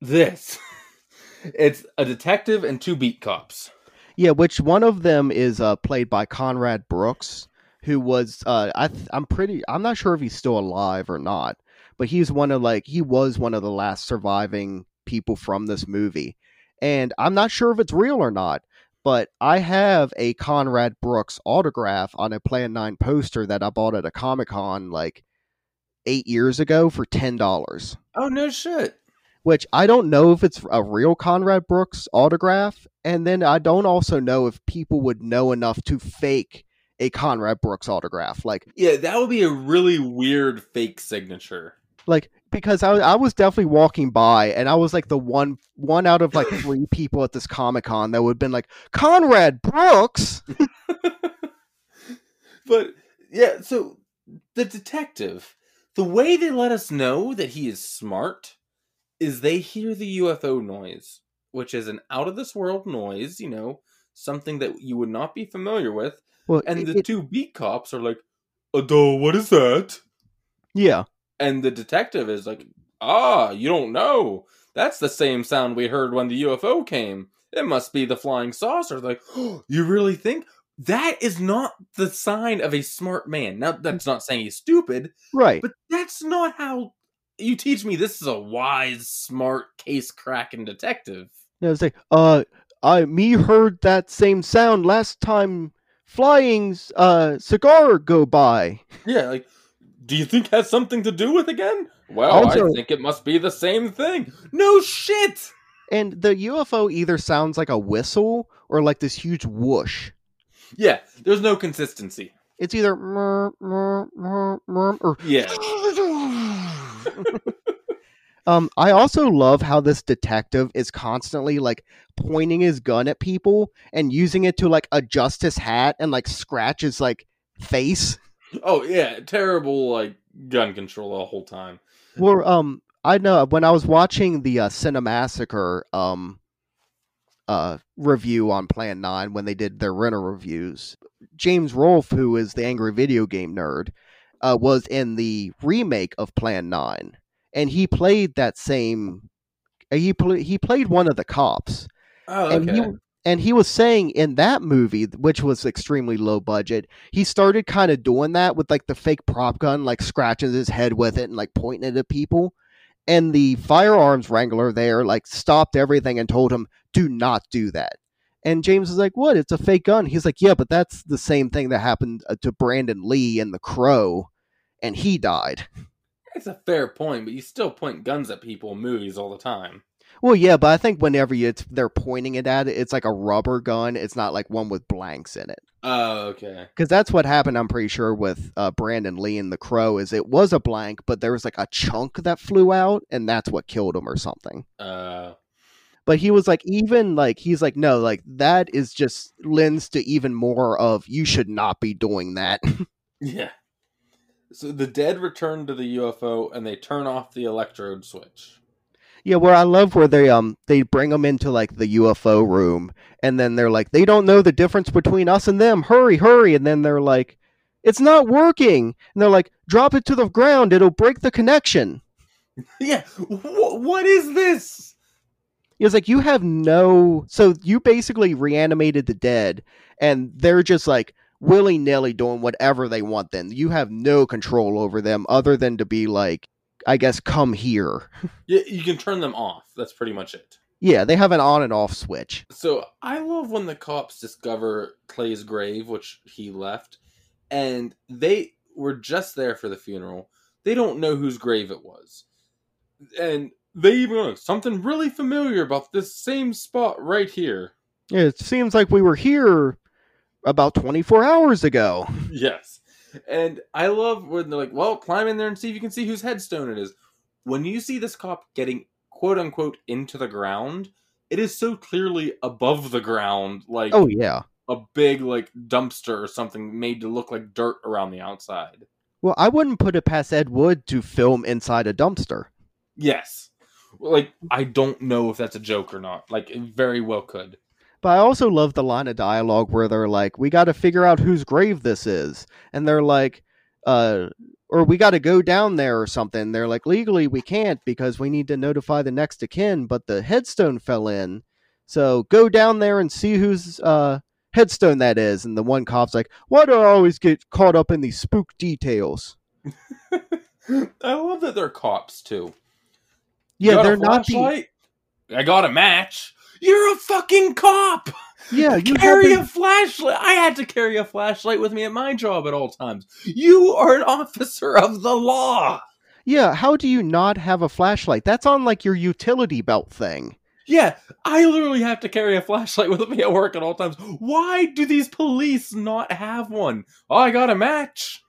this, it's a detective and two beat cops. Yeah, which one of them is uh, played by Conrad Brooks, who was uh, I th- I'm pretty I'm not sure if he's still alive or not, but he's one of like he was one of the last surviving people from this movie, and I'm not sure if it's real or not but I have a Conrad Brooks autograph on a Plan 9 poster that I bought at a Comic Con like eight years ago for $10. Oh, no shit. Which I don't know if it's a real Conrad Brooks autograph. And then I don't also know if people would know enough to fake a Conrad Brooks autograph. Like, yeah, that would be a really weird fake signature. Like, because I, I was definitely walking by and I was like the one one out of like three people at this Comic Con that would have been like Conrad Brooks. but yeah, so the detective, the way they let us know that he is smart is they hear the UFO noise, which is an out of this world noise, you know, something that you would not be familiar with. Well, and it, the two beat cops are like, "Ado, what is that?" Yeah. And the detective is like, ah, you don't know. That's the same sound we heard when the UFO came. It must be the flying saucer. Like, oh, you really think? That is not the sign of a smart man. Now, that's not saying he's stupid, Right. but that's not how you teach me this is a wise, smart, case cracking detective. Yeah, it's like, uh, I me heard that same sound last time flying's uh cigar go by. Yeah, like, do you think has something to do with again? Well, Also- I think it must be the same thing. No shit. And the UFO either sounds like a whistle or like this huge whoosh. Yeah, there's no consistency. It's either mer, mer, mer, or Yeah. um I also love how this detective is constantly like pointing his gun at people and using it to like adjust his hat and like scratch his like face. Oh yeah, terrible like gun control the whole time. Well, um, I know when I was watching the uh, Cinemassacre um uh review on Plan Nine when they did their Rental Reviews, James Rolfe, who is the angry video game nerd, uh, was in the remake of Plan Nine, and he played that same. uh, He pl- he played one of the cops, Oh, and he and he was saying in that movie, which was extremely low budget, he started kind of doing that with like the fake prop gun, like scratching his head with it and like pointing it at people. And the firearms wrangler there like stopped everything and told him, "Do not do that." And James was like, "What? It's a fake gun." He's like, "Yeah, but that's the same thing that happened uh, to Brandon Lee in The Crow, and he died." It's a fair point, but you still point guns at people in movies all the time. Well, yeah, but I think whenever you, it's they're pointing it at it, it's like a rubber gun. It's not like one with blanks in it. Oh, okay. because that's what happened. I'm pretty sure with uh, Brandon Lee and the Crow is it was a blank, but there was like a chunk that flew out, and that's what killed him or something. Uh, But he was like, even like he's like, no, like that is just lends to even more of you should not be doing that. yeah. So the dead return to the UFO and they turn off the electrode switch. yeah, where I love where they um they bring them into like the UFO room, and then they're like, they don't know the difference between us and them. Hurry, hurry! And then they're like, it's not working, and they're like, drop it to the ground, it'll break the connection. Yeah. Wh- what is this? Was like, you have no. So you basically reanimated the dead, and they're just like willy nilly doing whatever they want. Then you have no control over them, other than to be like, I guess, come here. Yeah, you can turn them off. That's pretty much it. Yeah, they have an on and off switch. So I love when the cops discover Clay's grave, which he left, and they were just there for the funeral. They don't know whose grave it was. And they even know something really familiar about this same spot right here. Yeah, it seems like we were here about 24 hours ago. Yes. And I love when they're like, well, climb in there and see if you can see whose headstone it is. When you see this cop getting quote unquote into the ground, it is so clearly above the ground, like Oh yeah. a big like dumpster or something made to look like dirt around the outside. Well, I wouldn't put it past Ed Wood to film inside a dumpster. Yes. Like I don't know if that's a joke or not. Like it very well could. But I also love the line of dialogue where they're like, "We got to figure out whose grave this is," and they're like, "Uh." Or we got to go down there or something. They're like, legally, we can't because we need to notify the next of kin, but the headstone fell in. So go down there and see whose uh, headstone that is. And the one cop's like, why do I always get caught up in these spook details? I love that they're cops too. Yeah, You got a they're not the. I got a match. You're a fucking cop. Yeah, you carry a flashlight. I had to carry a flashlight with me at my job at all times. You are an officer of the law. Yeah, how do you not have a flashlight? That's on like your utility belt thing. Yeah, I literally have to carry a flashlight with me at work at all times. Why do these police not have one? Oh, I got a match.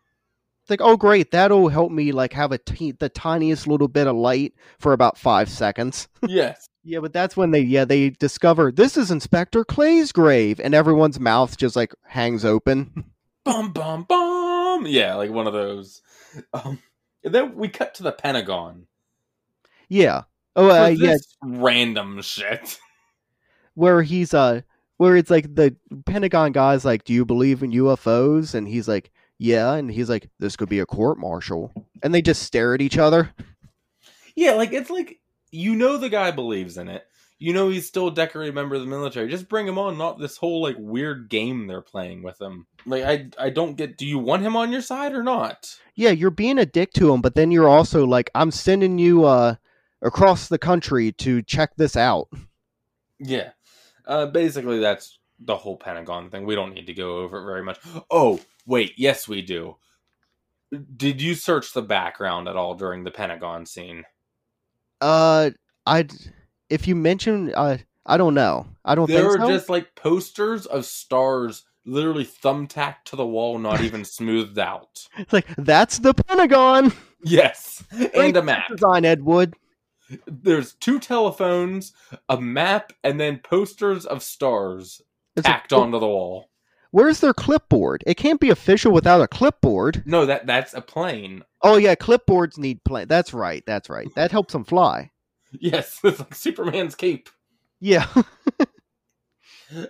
It's like, oh great, that'll help me like have a the tiniest little bit of light for about five seconds. yes. Yeah, but that's when they yeah they discover this is Inspector Clay's grave, and everyone's mouth just like hangs open. Bum bum bum. Yeah, like one of those. Um, and then we cut to the Pentagon. yeah. Oh uh, yeah, random shit. where he's uh where it's like the Pentagon guy's like, "Do you believe in UFOs?" and he's like, yeah, and he's like, this could be a court martial, and they just stare at each other. Yeah, like it's like you know the guy believes in it. You know he's still a decorated member of the military. Just bring him on, not this whole like weird game they're playing with him. Like I I don't get do you want him on your side or not? Yeah, you're being a dick to him, but then you're also like, I'm sending you uh across the country to check this out. Yeah. Uh basically that's the whole Pentagon thing. We don't need to go over it very much. Oh, wait, yes we do. Did you search the background at all during the Pentagon scene? Uh I if you mention uh I don't know. I don't there think were so. just like posters of stars literally thumbtacked to the wall, not even smoothed out. It's like that's the Pentagon. Yes. And a map. Design Ed Wood. There's two telephones, a map, and then posters of stars It's tacked onto the wall. Where's their clipboard? It can't be official without a clipboard. No, that that's a plane. Oh yeah, clipboards need play. That's right. That's right. That helps them fly. Yes, it's like Superman's cape. Yeah.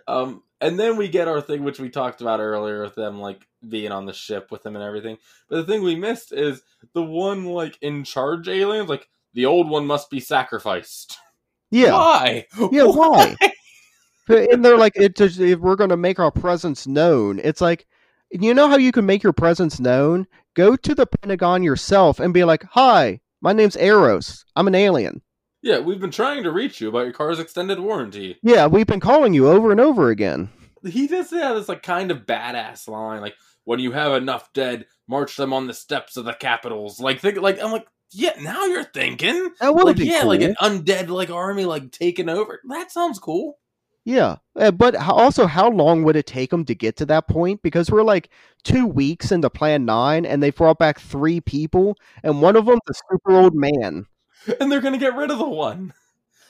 Um, and then we get our thing, which we talked about earlier, with them like being on the ship with them and everything. But the thing we missed is the one like in charge aliens. Like the old one must be sacrificed. Yeah. Why? Yeah, why? and they're like, it just, if we're going to make our presence known, it's like, you know how you can make your presence known? Go to the Pentagon yourself and be like, "Hi, my name's Eros. I'm an alien." Yeah, we've been trying to reach you about your car's extended warranty. Yeah, we've been calling you over and over again. He does have this like kind of badass line, like when you have enough dead, march them on the steps of the capitals. Like think like I'm like, yeah, now you're thinking. That would Like be yeah, cool. like an undead like army like taking over. That sounds cool. Yeah, uh, but also, how long would it take them to get to that point? Because we're like two weeks into Plan Nine, and they brought back three people, and one of them's a super old man. And they're gonna get rid of the one.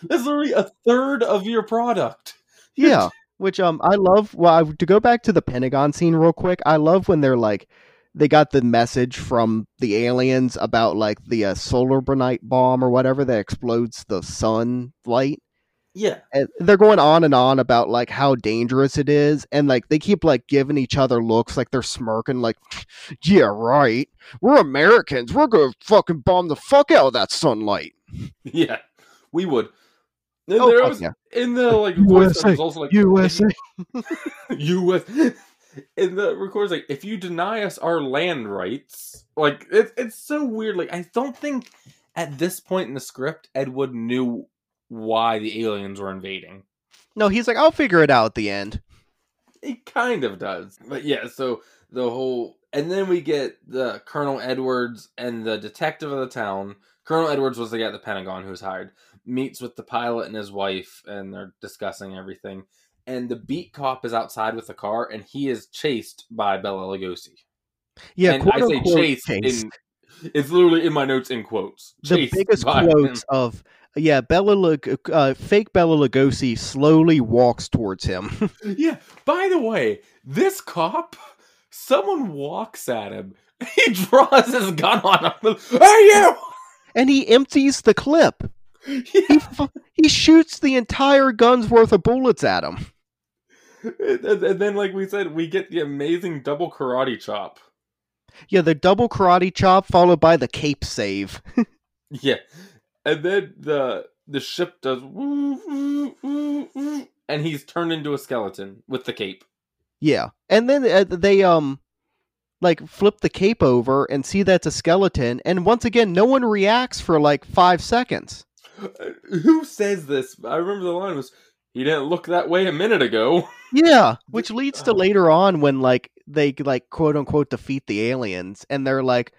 That's literally a third of your product. Yeah, which um, I love. Well, I, to go back to the Pentagon scene real quick, I love when they're like, they got the message from the aliens about like the uh, solar bronite bomb or whatever that explodes the sunlight. Yeah. and they're going on and on about like how dangerous it is and like they keep like giving each other looks like they're smirking like yeah right we're americans we're gonna fucking bomb the fuck out of that sunlight Yeah. We would. And Oh, there was yeah. in the like voice USA, was also like usa US in the records like if you deny us our land rights, like it, it's so weird. Like I don't think at this point in the script Ed Wood knew why the aliens were invading. no he's like i'll figure it out at the end He kind of does. But yeah, so the whole and then we get the Colonel Edwards and the detective of the town. Colonel Edwards was the guy at the Pentagon who was hired. Meets with the pilot and his wife, and they're discussing everything. And the beat cop is outside with the car, and he is chased by Bela Lugosi. yeah and I say chased chase. in it's literally in my notes in quotes. the biggest by him. quotes of yeah bela Lug- uh, fake bela lugosi slowly walks towards him Yeah. By the way, this cop, someone walks at him. He draws his gun on him. Hey, you! and he empties the clip he, Yeah. fu- he shoots the entire gun's worth of bullets at him and then, like we said, we get the amazing double karate chop. Yeah, the double karate chop followed by the cape save. Yeah. And then the the ship does and he's turned into a skeleton with the cape. yeah, and then uh, they um like flip the cape over and see that's a skeleton, and once again, no one reacts for like five seconds. Uh, Who says this? I remember the line was, "He didn't look that way a minute ago." Yeah, which leads to Oh. later on when like they like quote unquote defeat the aliens, and they're like,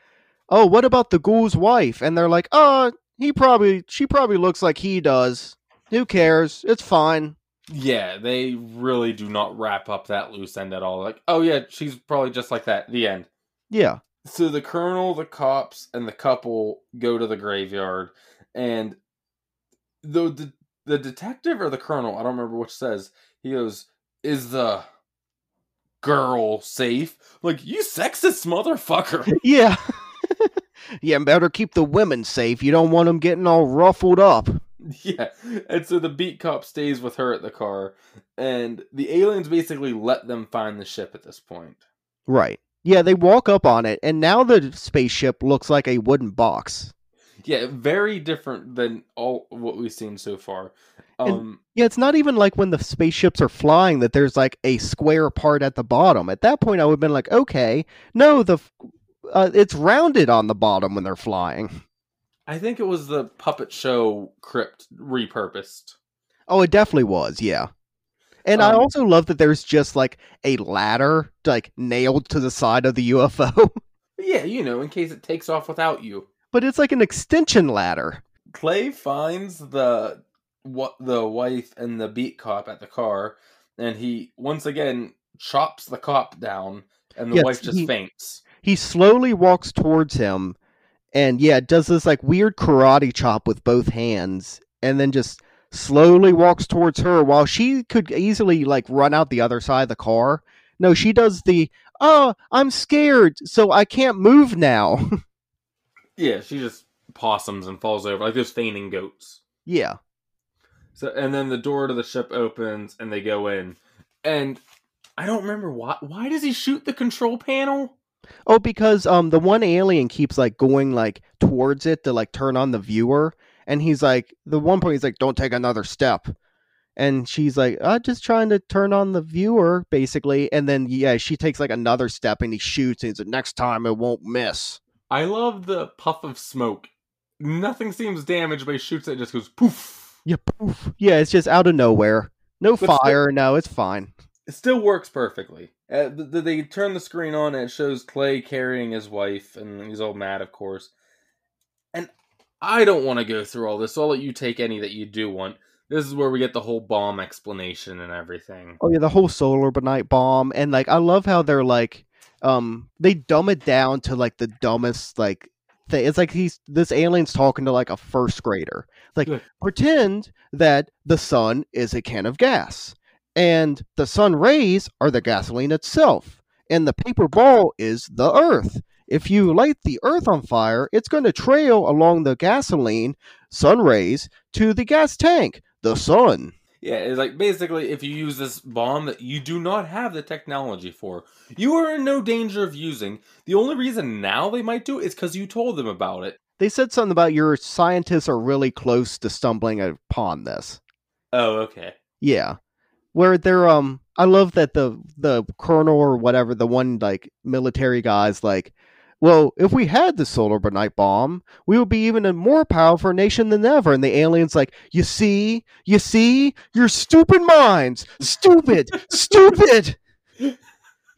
"Oh, what about the ghoul's wife?" And they're like, "Oh, he probably she probably looks like he does. Who cares? It's fine." Yeah, they really do not wrap up that loose end at all. Like, oh yeah, she's probably just like that. The end. Yeah, So the colonel, the cops, and the couple go to the graveyard, and the the, the detective or the colonel, I don't remember which says he goes, "Is the girl safe?" Like, you sexist motherfucker. yeah, yeah. Better keep the women safe. You don't want them getting all ruffled up. yeah, and so the beat cop stays with her at the car, and the aliens basically let them find the ship at this point. Right. Yeah, they walk up on it, and now the spaceship looks like a wooden box. Yeah, very different than all what we've seen so far. Um, and, yeah, it's not even like when the spaceships are flying that there's like a square part at the bottom. At that point, I would have been like, okay, no, the uh, it's rounded on the bottom when they're flying. I think it was the puppet show crypt repurposed. Oh, it definitely was. Yeah. And um, I also love that there's just like a ladder like nailed to the side of the UFO. yeah, you know, in case it takes off without you. But it's like an extension ladder. Clay finds the what the wife and the beat cop at the car, and he once again chops the cop down, and the yes, wife just he, faints. He slowly walks towards him, and yeah, does this like weird karate chop with both hands, and then just slowly walks towards her while she could easily like run out the other side of the car. No, she does the oh, I'm scared, so I can't move now. yeah, she just possums and falls over like those fainting goats. Yeah. So and then the door to the ship opens and they go in. And I don't remember why why does he shoot the control panel? Oh, because um the one alien keeps like going like towards it to like turn on the viewer and he's like the one point he's like don't take another step. And she's like i'm just trying to turn on the viewer basically and then yeah she takes like another step and he shoots and he's like next time it won't miss. I love the puff of smoke. Nothing seems damaged but he shoots it, it just goes poof. Yeah poof. Yeah it's just out of nowhere. No but fire. Still, no it's fine. It still works perfectly uh, they turn the screen on and it shows clay carrying his wife and he's all mad of course And I don't want to go through all this, so I'll let you take any that you do want. This is where we get the whole bomb explanation and everything. Oh yeah, the whole solar night bomb, and like I love how they're like, um, they dumb it down to like the dumbest like thing. It's like he's this alien's talking to like a first grader. Like pretend that the sun is a can of gas, and the sun rays are the gasoline itself, and the paper ball is the Earth if you light the earth on fire, it's going to trail along the gasoline sun rays to the gas tank, the sun. Yeah, it's like basically if you use this bomb that you do not have the technology for, you are in no danger of using. The only reason now they might do it is because you told them about it. They said something about your scientists are really close to stumbling upon this. Oh, okay. Yeah. Where they're um I love that the the colonel or whatever, the one like military guys like well, if we had the solar night bomb, we would be even a more powerful nation than ever. And the alien's like, you see, you see, your stupid minds, stupid, stupid.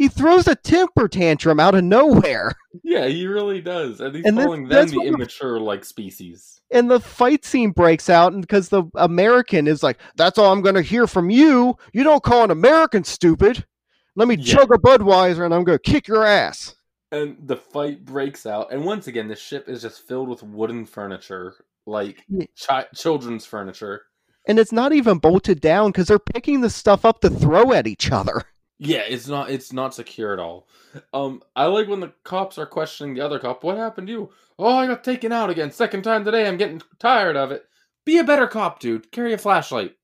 He throws a temper tantrum out of nowhere. Yeah, he really does. And he's and calling them the immature like species. And the fight scene breaks out, and because the American is like, "That's all I'm going to hear from you. You don't call an American stupid. Let me yeah. chug a Budweiser, and I'm going to kick your ass." and the fight breaks out and once again the ship is just filled with wooden furniture like chi- children's furniture and it's not even bolted down because they're picking the stuff up to throw at each other yeah it's not it's not secure at all. Um i like when the cops are questioning the other cop what happened to you? Oh i got taken out again. Second time today i'm getting tired of it. Be a better cop dude. Carry a flashlight.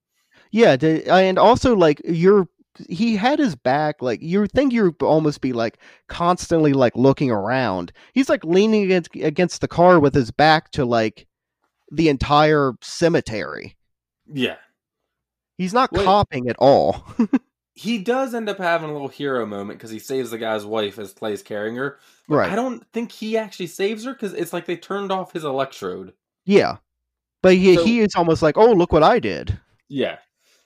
Yeah and also like you're he had his back like you think you'd almost be like constantly like looking around. He's like leaning against against the car with his back to like the entire cemetery. Yeah. He's not Wait, copping at all he does end up having a little hero moment because he saves the guy's wife as clay's carrying her right. I don't think he actually saves her because it's like they turned off his electrode. Yeah. But he, so, he is almost like oh look what i did. Yeah.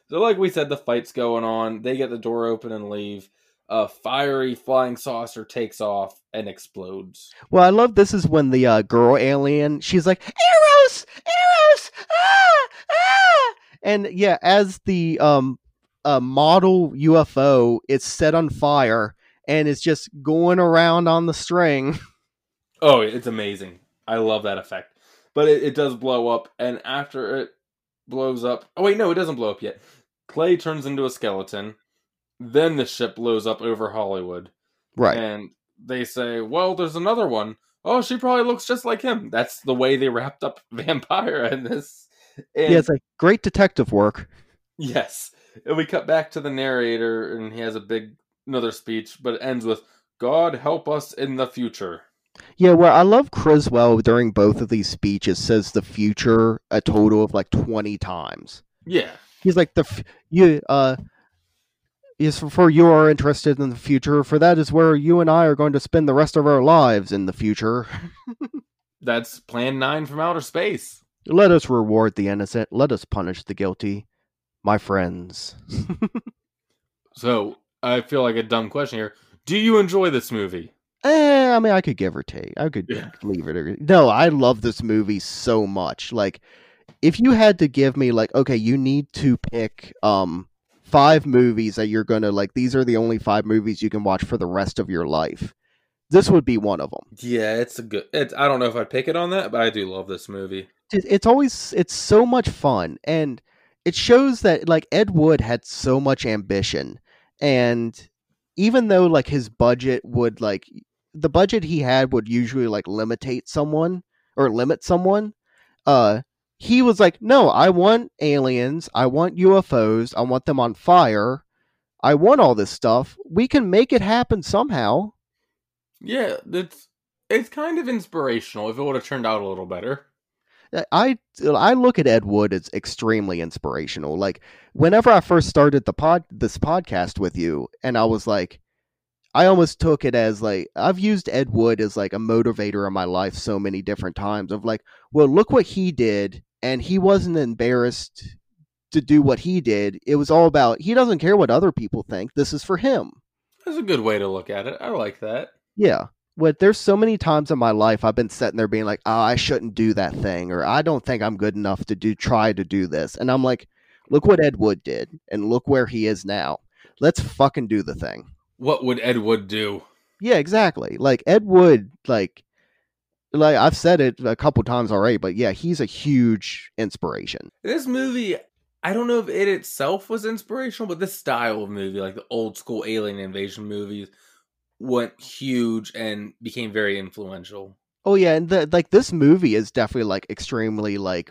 So, like we said, the fight's going on. They get the door open and leave. A fiery flying saucer takes off and explodes. Well, I love this is when the uh, girl alien she's like Eros, Eros, ah, ah, and yeah, as the um uh, model UFO, it's set on fire and it's just going around on the string. Oh, it's amazing! I love that effect. But it, it does blow up, and after it blows up, oh wait, no, it doesn't blow up yet. Clay turns into a skeleton. Then the ship blows up over Hollywood. Right. And they say, well, there's another one. Oh, she probably looks just like him. That's the way they wrapped up Vampira in this. And, yeah, it's like great detective work. Yes. And we cut back to the narrator, and he has a big another speech, but it ends with God help us in the future. Yeah, well, I love Criswell during both of these speeches says the future a total of like twenty times. Yeah, he's like the f- you uh is for you are interested in the future for that is where you and I are going to spend the rest of our lives in the future. That's Plan Nine from outer space. Let us reward the innocent. Let us punish the guilty, my friends. so I feel like a dumb question here. Do you enjoy this movie? Eh, I mean, I could give or take. I could yeah. leave it. Or... No, I love this movie so much. Like, if you had to give me like, okay, you need to pick um five movies that you're gonna like. These are the only five movies you can watch for the rest of your life. This would be one of them. Yeah, it's a good. It's, I don't know if I'd pick it on that, but I do love this movie. It's always it's so much fun, and it shows that like Ed Wood had so much ambition, and even though like his budget would like the budget he had would usually like limitate someone or limit someone, uh, he was like, no, I want aliens. I want UFOs. I want them on fire. I want all this stuff. We can make it happen somehow. Yeah, it's it's kind of inspirational if it would have turned out a little better. Uh, I I look at Ed Wood as extremely inspirational. Like whenever I first started the pod this podcast with you, and I was like, I almost took it as like I've used Ed Wood as like a motivator in my life so many different times of like, well, look what he did and he wasn't embarrassed to do what he did. It was all about he doesn't care what other people think. This is for him. That's a good way to look at it. I like that. Yeah. But there's so many times in my life I've been sitting there being like, "Oh, I shouldn't do that thing," or "I don't think I'm good enough to do try to do this," and I'm like, "Look what Ed Wood did, and look where he is now. Let's fucking do the thing." What would Ed Wood do? Yeah, exactly. Like Ed Wood, like like I've said it a couple times already, but yeah, he's a huge inspiration. This movie, I don't know if it itself was inspirational, but this style of movie, like the old school alien invasion movies, went huge and became very influential. Oh yeah, and the, like this movie is definitely like extremely like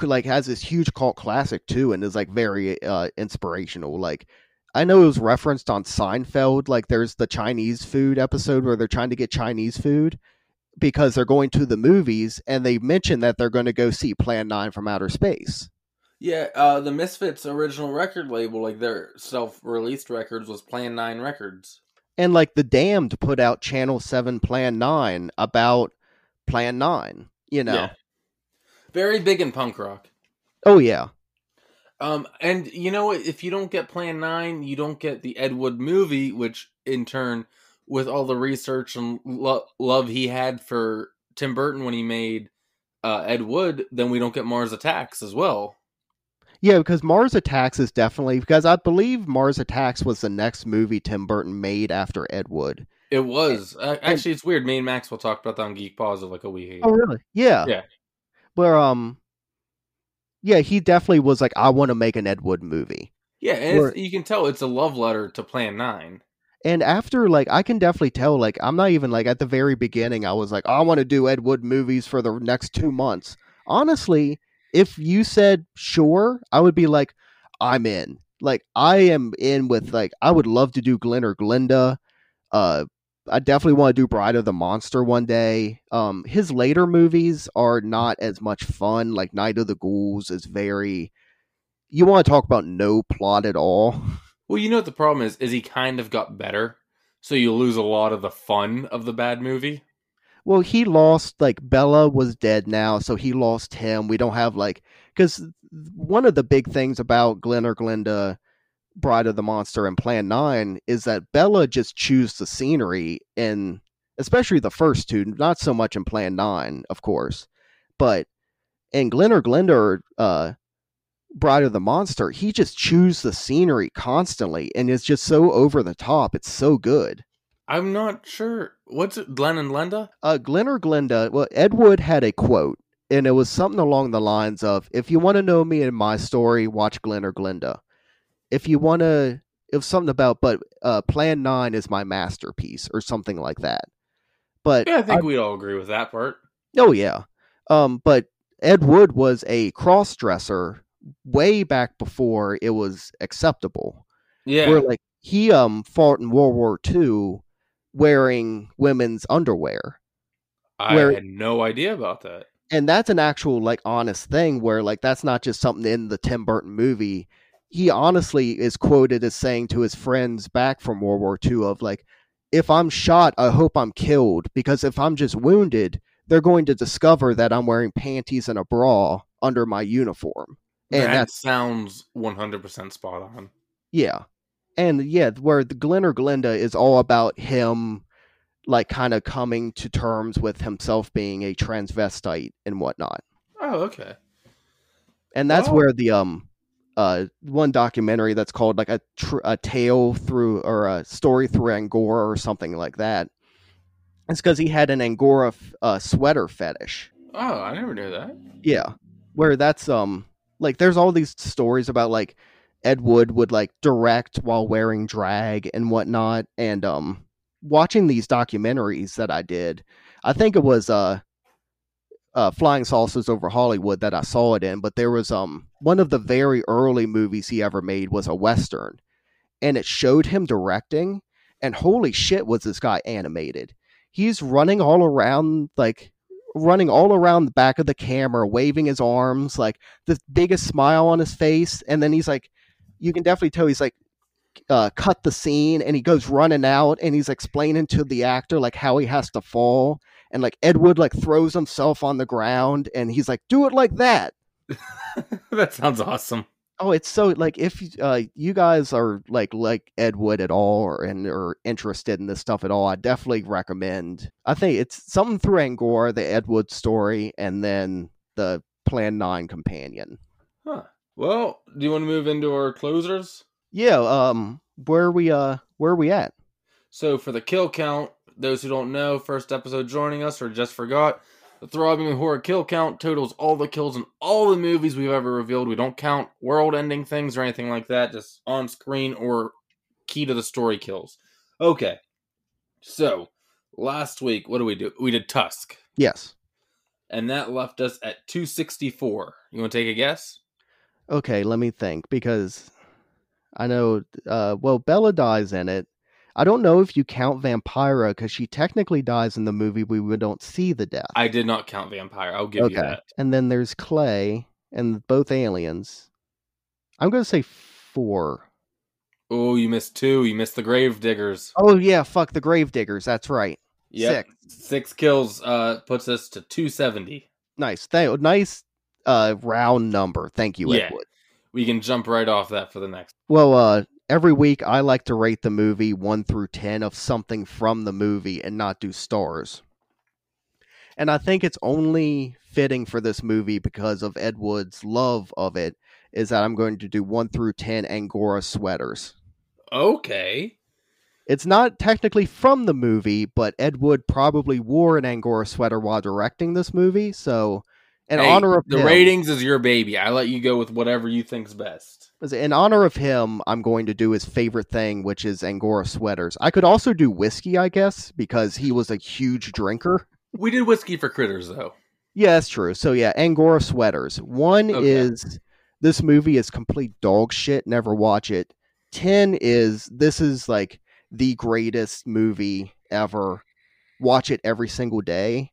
like has this huge cult classic too, and is like very uh inspirational. Like I know it was referenced on Seinfeld. Like there's the Chinese food episode where they're trying to get Chinese food because they're going to the movies and they mention that they're going to go see Plan 9 from outer space. Yeah, uh, the Misfits original record label, like their self released records, was Plan 9 Records. And like the Damned put out Channel 7 Plan 9 about Plan 9, you know. Yeah. Very big in punk rock. Oh, yeah. Um, and you know, if you don't get Plan Nine, you don't get the Ed Wood movie, which in turn, with all the research and lo- love he had for Tim Burton when he made uh, Ed Wood, then we don't get Mars Attacks as well. Yeah, because Mars Attacks is definitely because I believe Mars Attacks was the next movie Tim Burton made after Ed Wood. It was and, actually. It's weird. Me and Max will talk about that on Geek Pause like a week ago. Oh, really? Yeah. Yeah. Where um, yeah, he definitely was like, I want to make an Ed Wood movie. Yeah, and or, you can tell it's a love letter to Plan Nine. And after, like, I can definitely tell, like, I'm not even like at the very beginning, I was like, I want to do Ed Wood movies for the next two months. Honestly, if you said sure, I would be like, I'm in. Like, I am in with, like, I would love to do Glen or Glenda. Uh, I definitely want to do Bride of the Monster one day. Um, his later movies are not as much fun. Like Night of the Ghouls is very. You want to talk about no plot at all? Well, you know what the problem is? Is he kind of got better, so you lose a lot of the fun of the bad movie. Well, he lost like Bela was dead now, so he lost him. We don't have like because one of the big things about Glen or Glenda Bride of the Monster and Plan 9 is that Bela just chews the scenery in especially the first two, not so much in Plan 9, of course. But in Glen or Glenda or uh, Bride of the Monster, he just chews the scenery constantly and is just so over the top. It's so good. I'm not sure. What's it, Glen and Glenda? Uh, Glen or Glenda, well, Ed Wood had a quote, and it was something along the lines of If you want to know me and my story, watch Glen or Glenda if you want to, if something about, but uh, Plan Nine is my masterpiece or something like that. But yeah, I think we'd all agree with that part. Oh yeah, um, but Ed Wood was a cross dresser way back before it was acceptable. Yeah, where like he um fought in World War II wearing women's underwear. I where, had no idea about that. And that's an actual like honest thing where like that's not just something in the Tim Burton movie. He honestly is quoted as saying to his friends back from World War II of like, if I'm shot, I hope I'm killed because if I'm just wounded, they're going to discover that I'm wearing panties and a bra under my uniform. And that sounds 100% spot on. Yeah. And yeah, where the Glen or Glenda is all about him like kind of coming to terms with himself being a transvestite and whatnot. Oh, okay. And that's well, where the um uh one documentary that's called like a tr- a tale through or a story through Angora or something like that. It's because he had an Angora f- uh, sweater fetish. Oh, I never knew that. Yeah, where that's um like there's all these stories about like Ed Wood would like direct while wearing drag and whatnot, and um watching these documentaries that I did, I think it was uh, uh, Flying Saucers over Hollywood that I saw it in, but there was um one of the very early movies he ever made was a western, and it showed him directing, and holy shit, was this guy animated? He's running all around like running all around the back of the camera, waving his arms, like the biggest smile on his face, and then he's like, you can definitely tell he's like uh, cut the scene and he goes running out and he's explaining to the actor like how he has to fall. And like Ed Wood like throws himself on the ground and he's like do it like that. That sounds awesome. Oh it's so like if uh, you guys are like like Ed Wood at all or and are interested in this stuff at all i definitely recommend i think it's something through angora the Ed Wood story and then the plan 9 companion. Huh well do you want to move into our closers yeah, um, where are we uh where are we at? So for the kill count, those who don't know, first episode joining us or just forgot, the throbbing horror kill count totals all the kills in all the movies we've ever revealed. We don't count world ending things or anything like that, just on screen or key to the story kills. Okay. So last week, what do we do? We did Tusk. Yes. And that left us at 264. You want to take a guess? Okay, let me think because I know. Uh, well, Bela dies in it. I don't know if you count Vampira because she technically dies in the movie. We don't see the death. I did not count Vampira. I'll give okay. you that. And then there's Clay and both aliens. I'm going to say four. Oh, you missed two. You missed the Grave Diggers. Oh yeah, fuck the Grave Diggers. That's right. Yep. Six. Six kills uh, puts us to 270. Nice. Thank. Nice uh, round number. Thank you, yeah. Edward we can jump right off that for the next. Well, uh, every week I like to rate the movie one through ten of something from the movie and not do stars. And I think it's only fitting for this movie because of Ed Wood's love of it is that I'm going to do one through ten Angora sweaters. Okay. It's not technically from the movie, but Ed Wood probably wore an Angora sweater while directing this movie, so in hey, honor of the him, ratings is your baby. I let you go with whatever you think's best. In honor of him, I'm going to do his favorite thing, which is Angora sweaters. I could also do whiskey, I guess, because he was a huge drinker. We did whiskey for critters, though. Yeah, that's true. So yeah, Angora sweaters. One okay. is this movie is complete dog shit. Never watch it. Ten is this is like the greatest movie ever. Watch it every single day,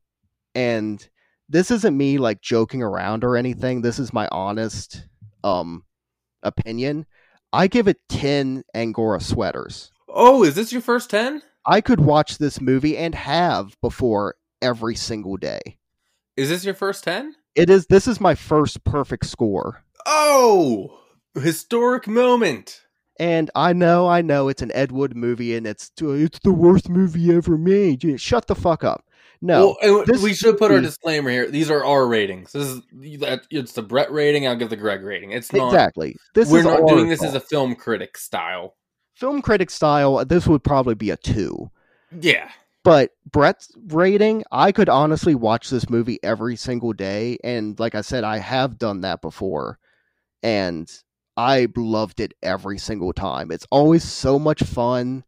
and this isn't me like joking around or anything. This is my honest um opinion. I give it 10 Angora sweaters. Oh, is this your first 10? I could watch this movie and have before every single day. Is this your first 10? It is this is my first perfect score. Oh, historic moment. And I know, I know it's an Ed Wood movie and it's it's the worst movie ever made. Shut the fuck up. No, well, we should put our disclaimer here. These are our ratings. This is that it's the Brett rating. I'll give the Greg rating. It's not exactly. This we're not doing this as a film critic style. Film critic style. This would probably be a two. Yeah, but Brett's rating, I could honestly watch this movie every single day, and like I said, I have done that before, and I loved it every single time. It's always so much fun.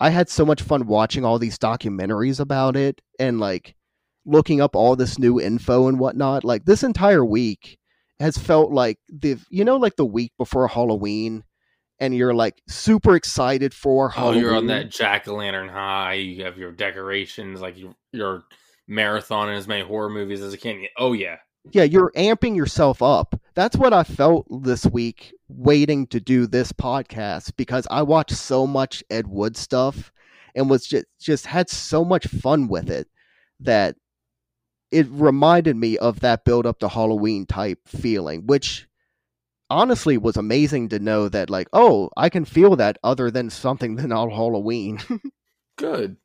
I had so much fun watching all these documentaries about it and like looking up all this new info and whatnot. Like this entire week has felt like the you know like the week before Halloween and you're like super excited for Halloween. Oh, you're on that jack o' lantern high. You have your decorations, like your your marathon and as many horror movies as you can. Oh yeah, yeah, you're amping yourself up. That's what I felt this week waiting to do this podcast because I watched so much Ed Wood stuff and was just just had so much fun with it that it reminded me of that build up to Halloween type feeling, which honestly was amazing to know that like, oh, I can feel that other than something than on Halloween. Good.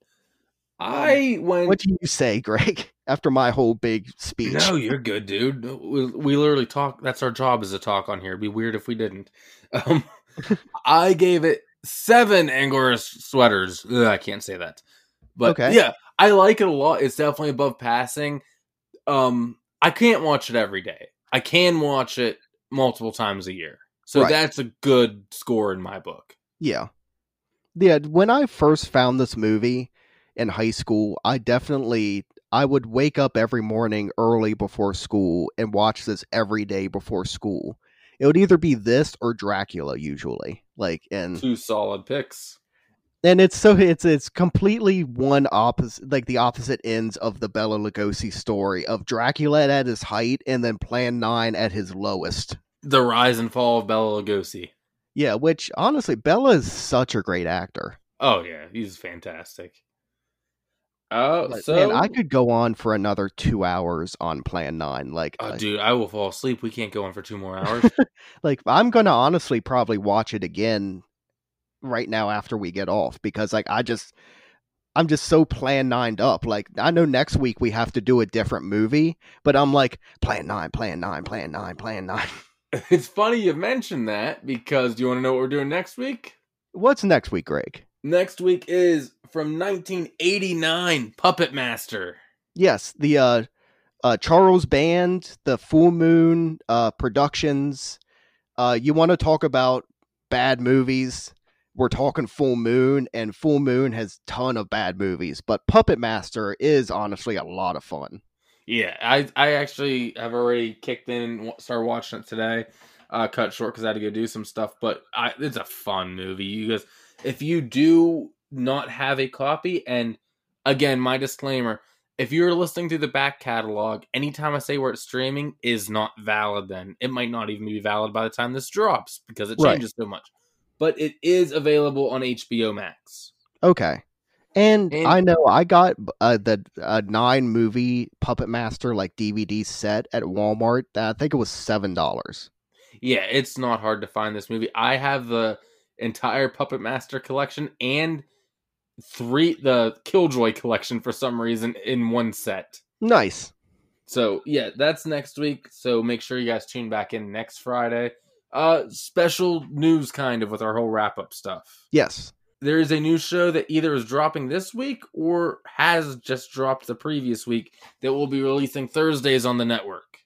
I went. What do you say, Greg? After my whole big speech. No, you're good, dude. We, we literally talk. That's our job is to talk on here. It'd be weird if we didn't. Um, I gave it seven Angora sweaters. Ugh, I can't say that, but okay. yeah, I like it a lot. It's definitely above passing. Um, I can't watch it every day. I can watch it multiple times a year, so right. that's a good score in my book. Yeah, yeah. When I first found this movie in high school, I definitely I would wake up every morning early before school and watch this every day before school. It would either be this or Dracula usually. Like and two solid picks. And it's so it's it's completely one opposite like the opposite ends of the Bela Lugosi story of Dracula at his height and then Plan 9 at his lowest. The rise and fall of Bela Lugosi. Yeah, which honestly Bela is such a great actor. Oh yeah, he's fantastic. Oh, uh, so man, I could go on for another two hours on Plan Nine. Like, oh, dude, I will fall asleep. We can't go on for two more hours. like, I'm gonna honestly probably watch it again right now after we get off because, like, I just, I'm just so Plan Nined up. Like, I know next week we have to do a different movie, but I'm like, Plan Nine, Plan Nine, Plan Nine, Plan Nine. It's funny you mentioned that because do you want to know what we're doing next week? What's next week, Greg? Next week is from 1989, Puppet Master. Yes, the uh, uh, Charles Band, the Full Moon uh, Productions. Uh, you want to talk about bad movies? We're talking Full Moon, and Full Moon has ton of bad movies, but Puppet Master is honestly a lot of fun. Yeah, I I actually have already kicked in and started watching it today. Uh, cut short because I had to go do some stuff, but I, it's a fun movie. You guys, if you do not have a copy. And again, my disclaimer if you're listening to the back catalog, anytime I say where it's streaming is not valid, then it might not even be valid by the time this drops because it changes right. so much. But it is available on HBO Max. Okay. And, and I know I got uh, the uh, nine movie Puppet Master like DVD set at Walmart. I think it was seven dollars. Yeah, it's not hard to find this movie. I have the entire Puppet Master collection and three the Killjoy collection for some reason in one set. Nice. So yeah, that's next week. So make sure you guys tune back in next Friday. Uh special news kind of with our whole wrap up stuff. Yes. There is a new show that either is dropping this week or has just dropped the previous week that will be releasing Thursdays on the network.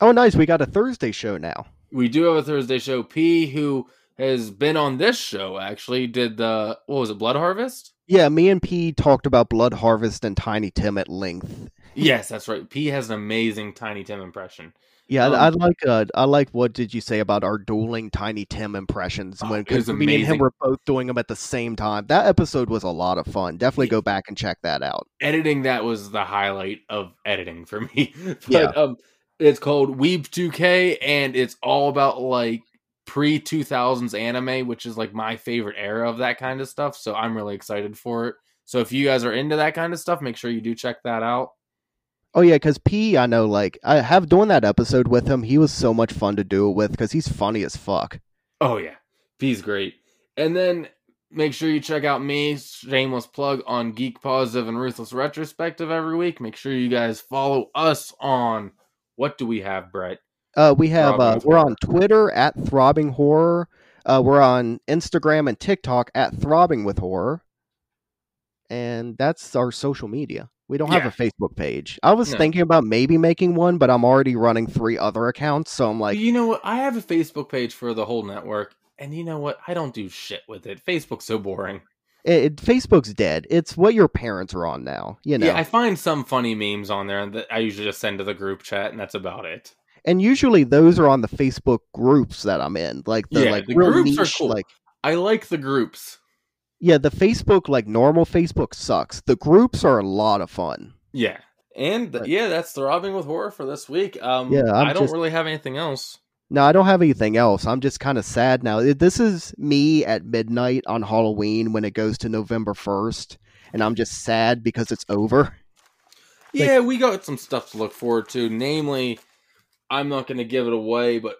Oh nice, we got a Thursday show now. We do have a Thursday show. P who has been on this show actually did the what was it, Blood Harvest? Yeah, me and P talked about Blood Harvest and Tiny Tim at length. Yes, that's right. P has an amazing Tiny Tim impression. Yeah, um, I, I, like. Uh, I like. What did you say about our dueling Tiny Tim impressions? Oh, when because me and him were both doing them at the same time. That episode was a lot of fun. Definitely go back and check that out. Editing that was the highlight of editing for me. but, yeah. Um, it's called Weeb 2K, and it's all about like pre 2000s anime, which is like my favorite era of that kind of stuff. So I'm really excited for it. So if you guys are into that kind of stuff, make sure you do check that out. Oh yeah, because P, I know, like I have doing that episode with him. He was so much fun to do it with because he's funny as fuck. Oh yeah, P's great. And then make sure you check out me, shameless plug on Geek Positive and Ruthless Retrospective every week. Make sure you guys follow us on what do we have, Brett? Uh, we have uh, we're on Twitter at Throbbing Horror. Uh, we're on Instagram and TikTok at Throbbing with Horror, and that's our social media. We don't yeah. have a Facebook page. I was no. thinking about maybe making one, but I'm already running three other accounts, so I'm like, you know what? I have a Facebook page for the whole network, and you know what? I don't do shit with it. Facebook's so boring. It, it, Facebook's dead. It's what your parents are on now. You know. Yeah, I find some funny memes on there that I usually just send to the group chat, and that's about it and usually those are on the Facebook groups that I'm in, like the yeah, like the real niche, cool. like I like the groups. Yeah, the Facebook, like normal Facebook, sucks. The groups are a lot of fun. Yeah. And yeah, that's throbbing with horror for this week. Um, Yeah, I'm I don't just- really have anything else. No, I don't have anything else. I'm just kind of sad now. This is me at midnight on Halloween when it goes to November 1st, and I'm just sad because it's over. Like- Yeah, we got some stuff to look forward to. Namely, I'm not going to give it away, but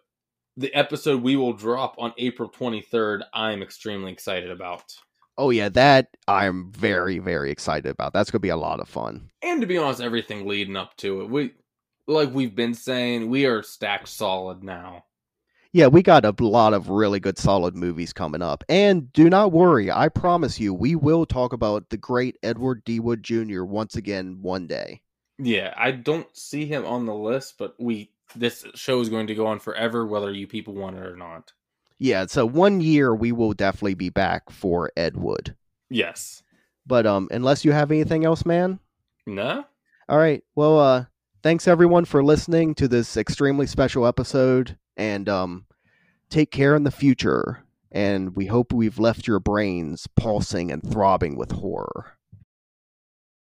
the episode we will drop on April 23rd, I'm extremely excited about. Oh, yeah, that I'm very, very excited about. That's going to be a lot of fun. And to be honest, everything leading up to it, we like we've been saying, we are stacked solid now. Yeah, we got a lot of really good, solid movies coming up. And do not worry, I promise you, we will talk about the great Edward D. Wood Jr. once again one day. Yeah, I don't see him on the list, but we this show is going to go on forever, whether you people want it or not. Yeah, so one year we will definitely be back for Ed Wood. Yes. But um, unless you have anything else, man. No? All right. Well, uh, thanks everyone for listening to this extremely special episode, and um, take care in the future. And we hope we've left your brains pulsing and throbbing with horror.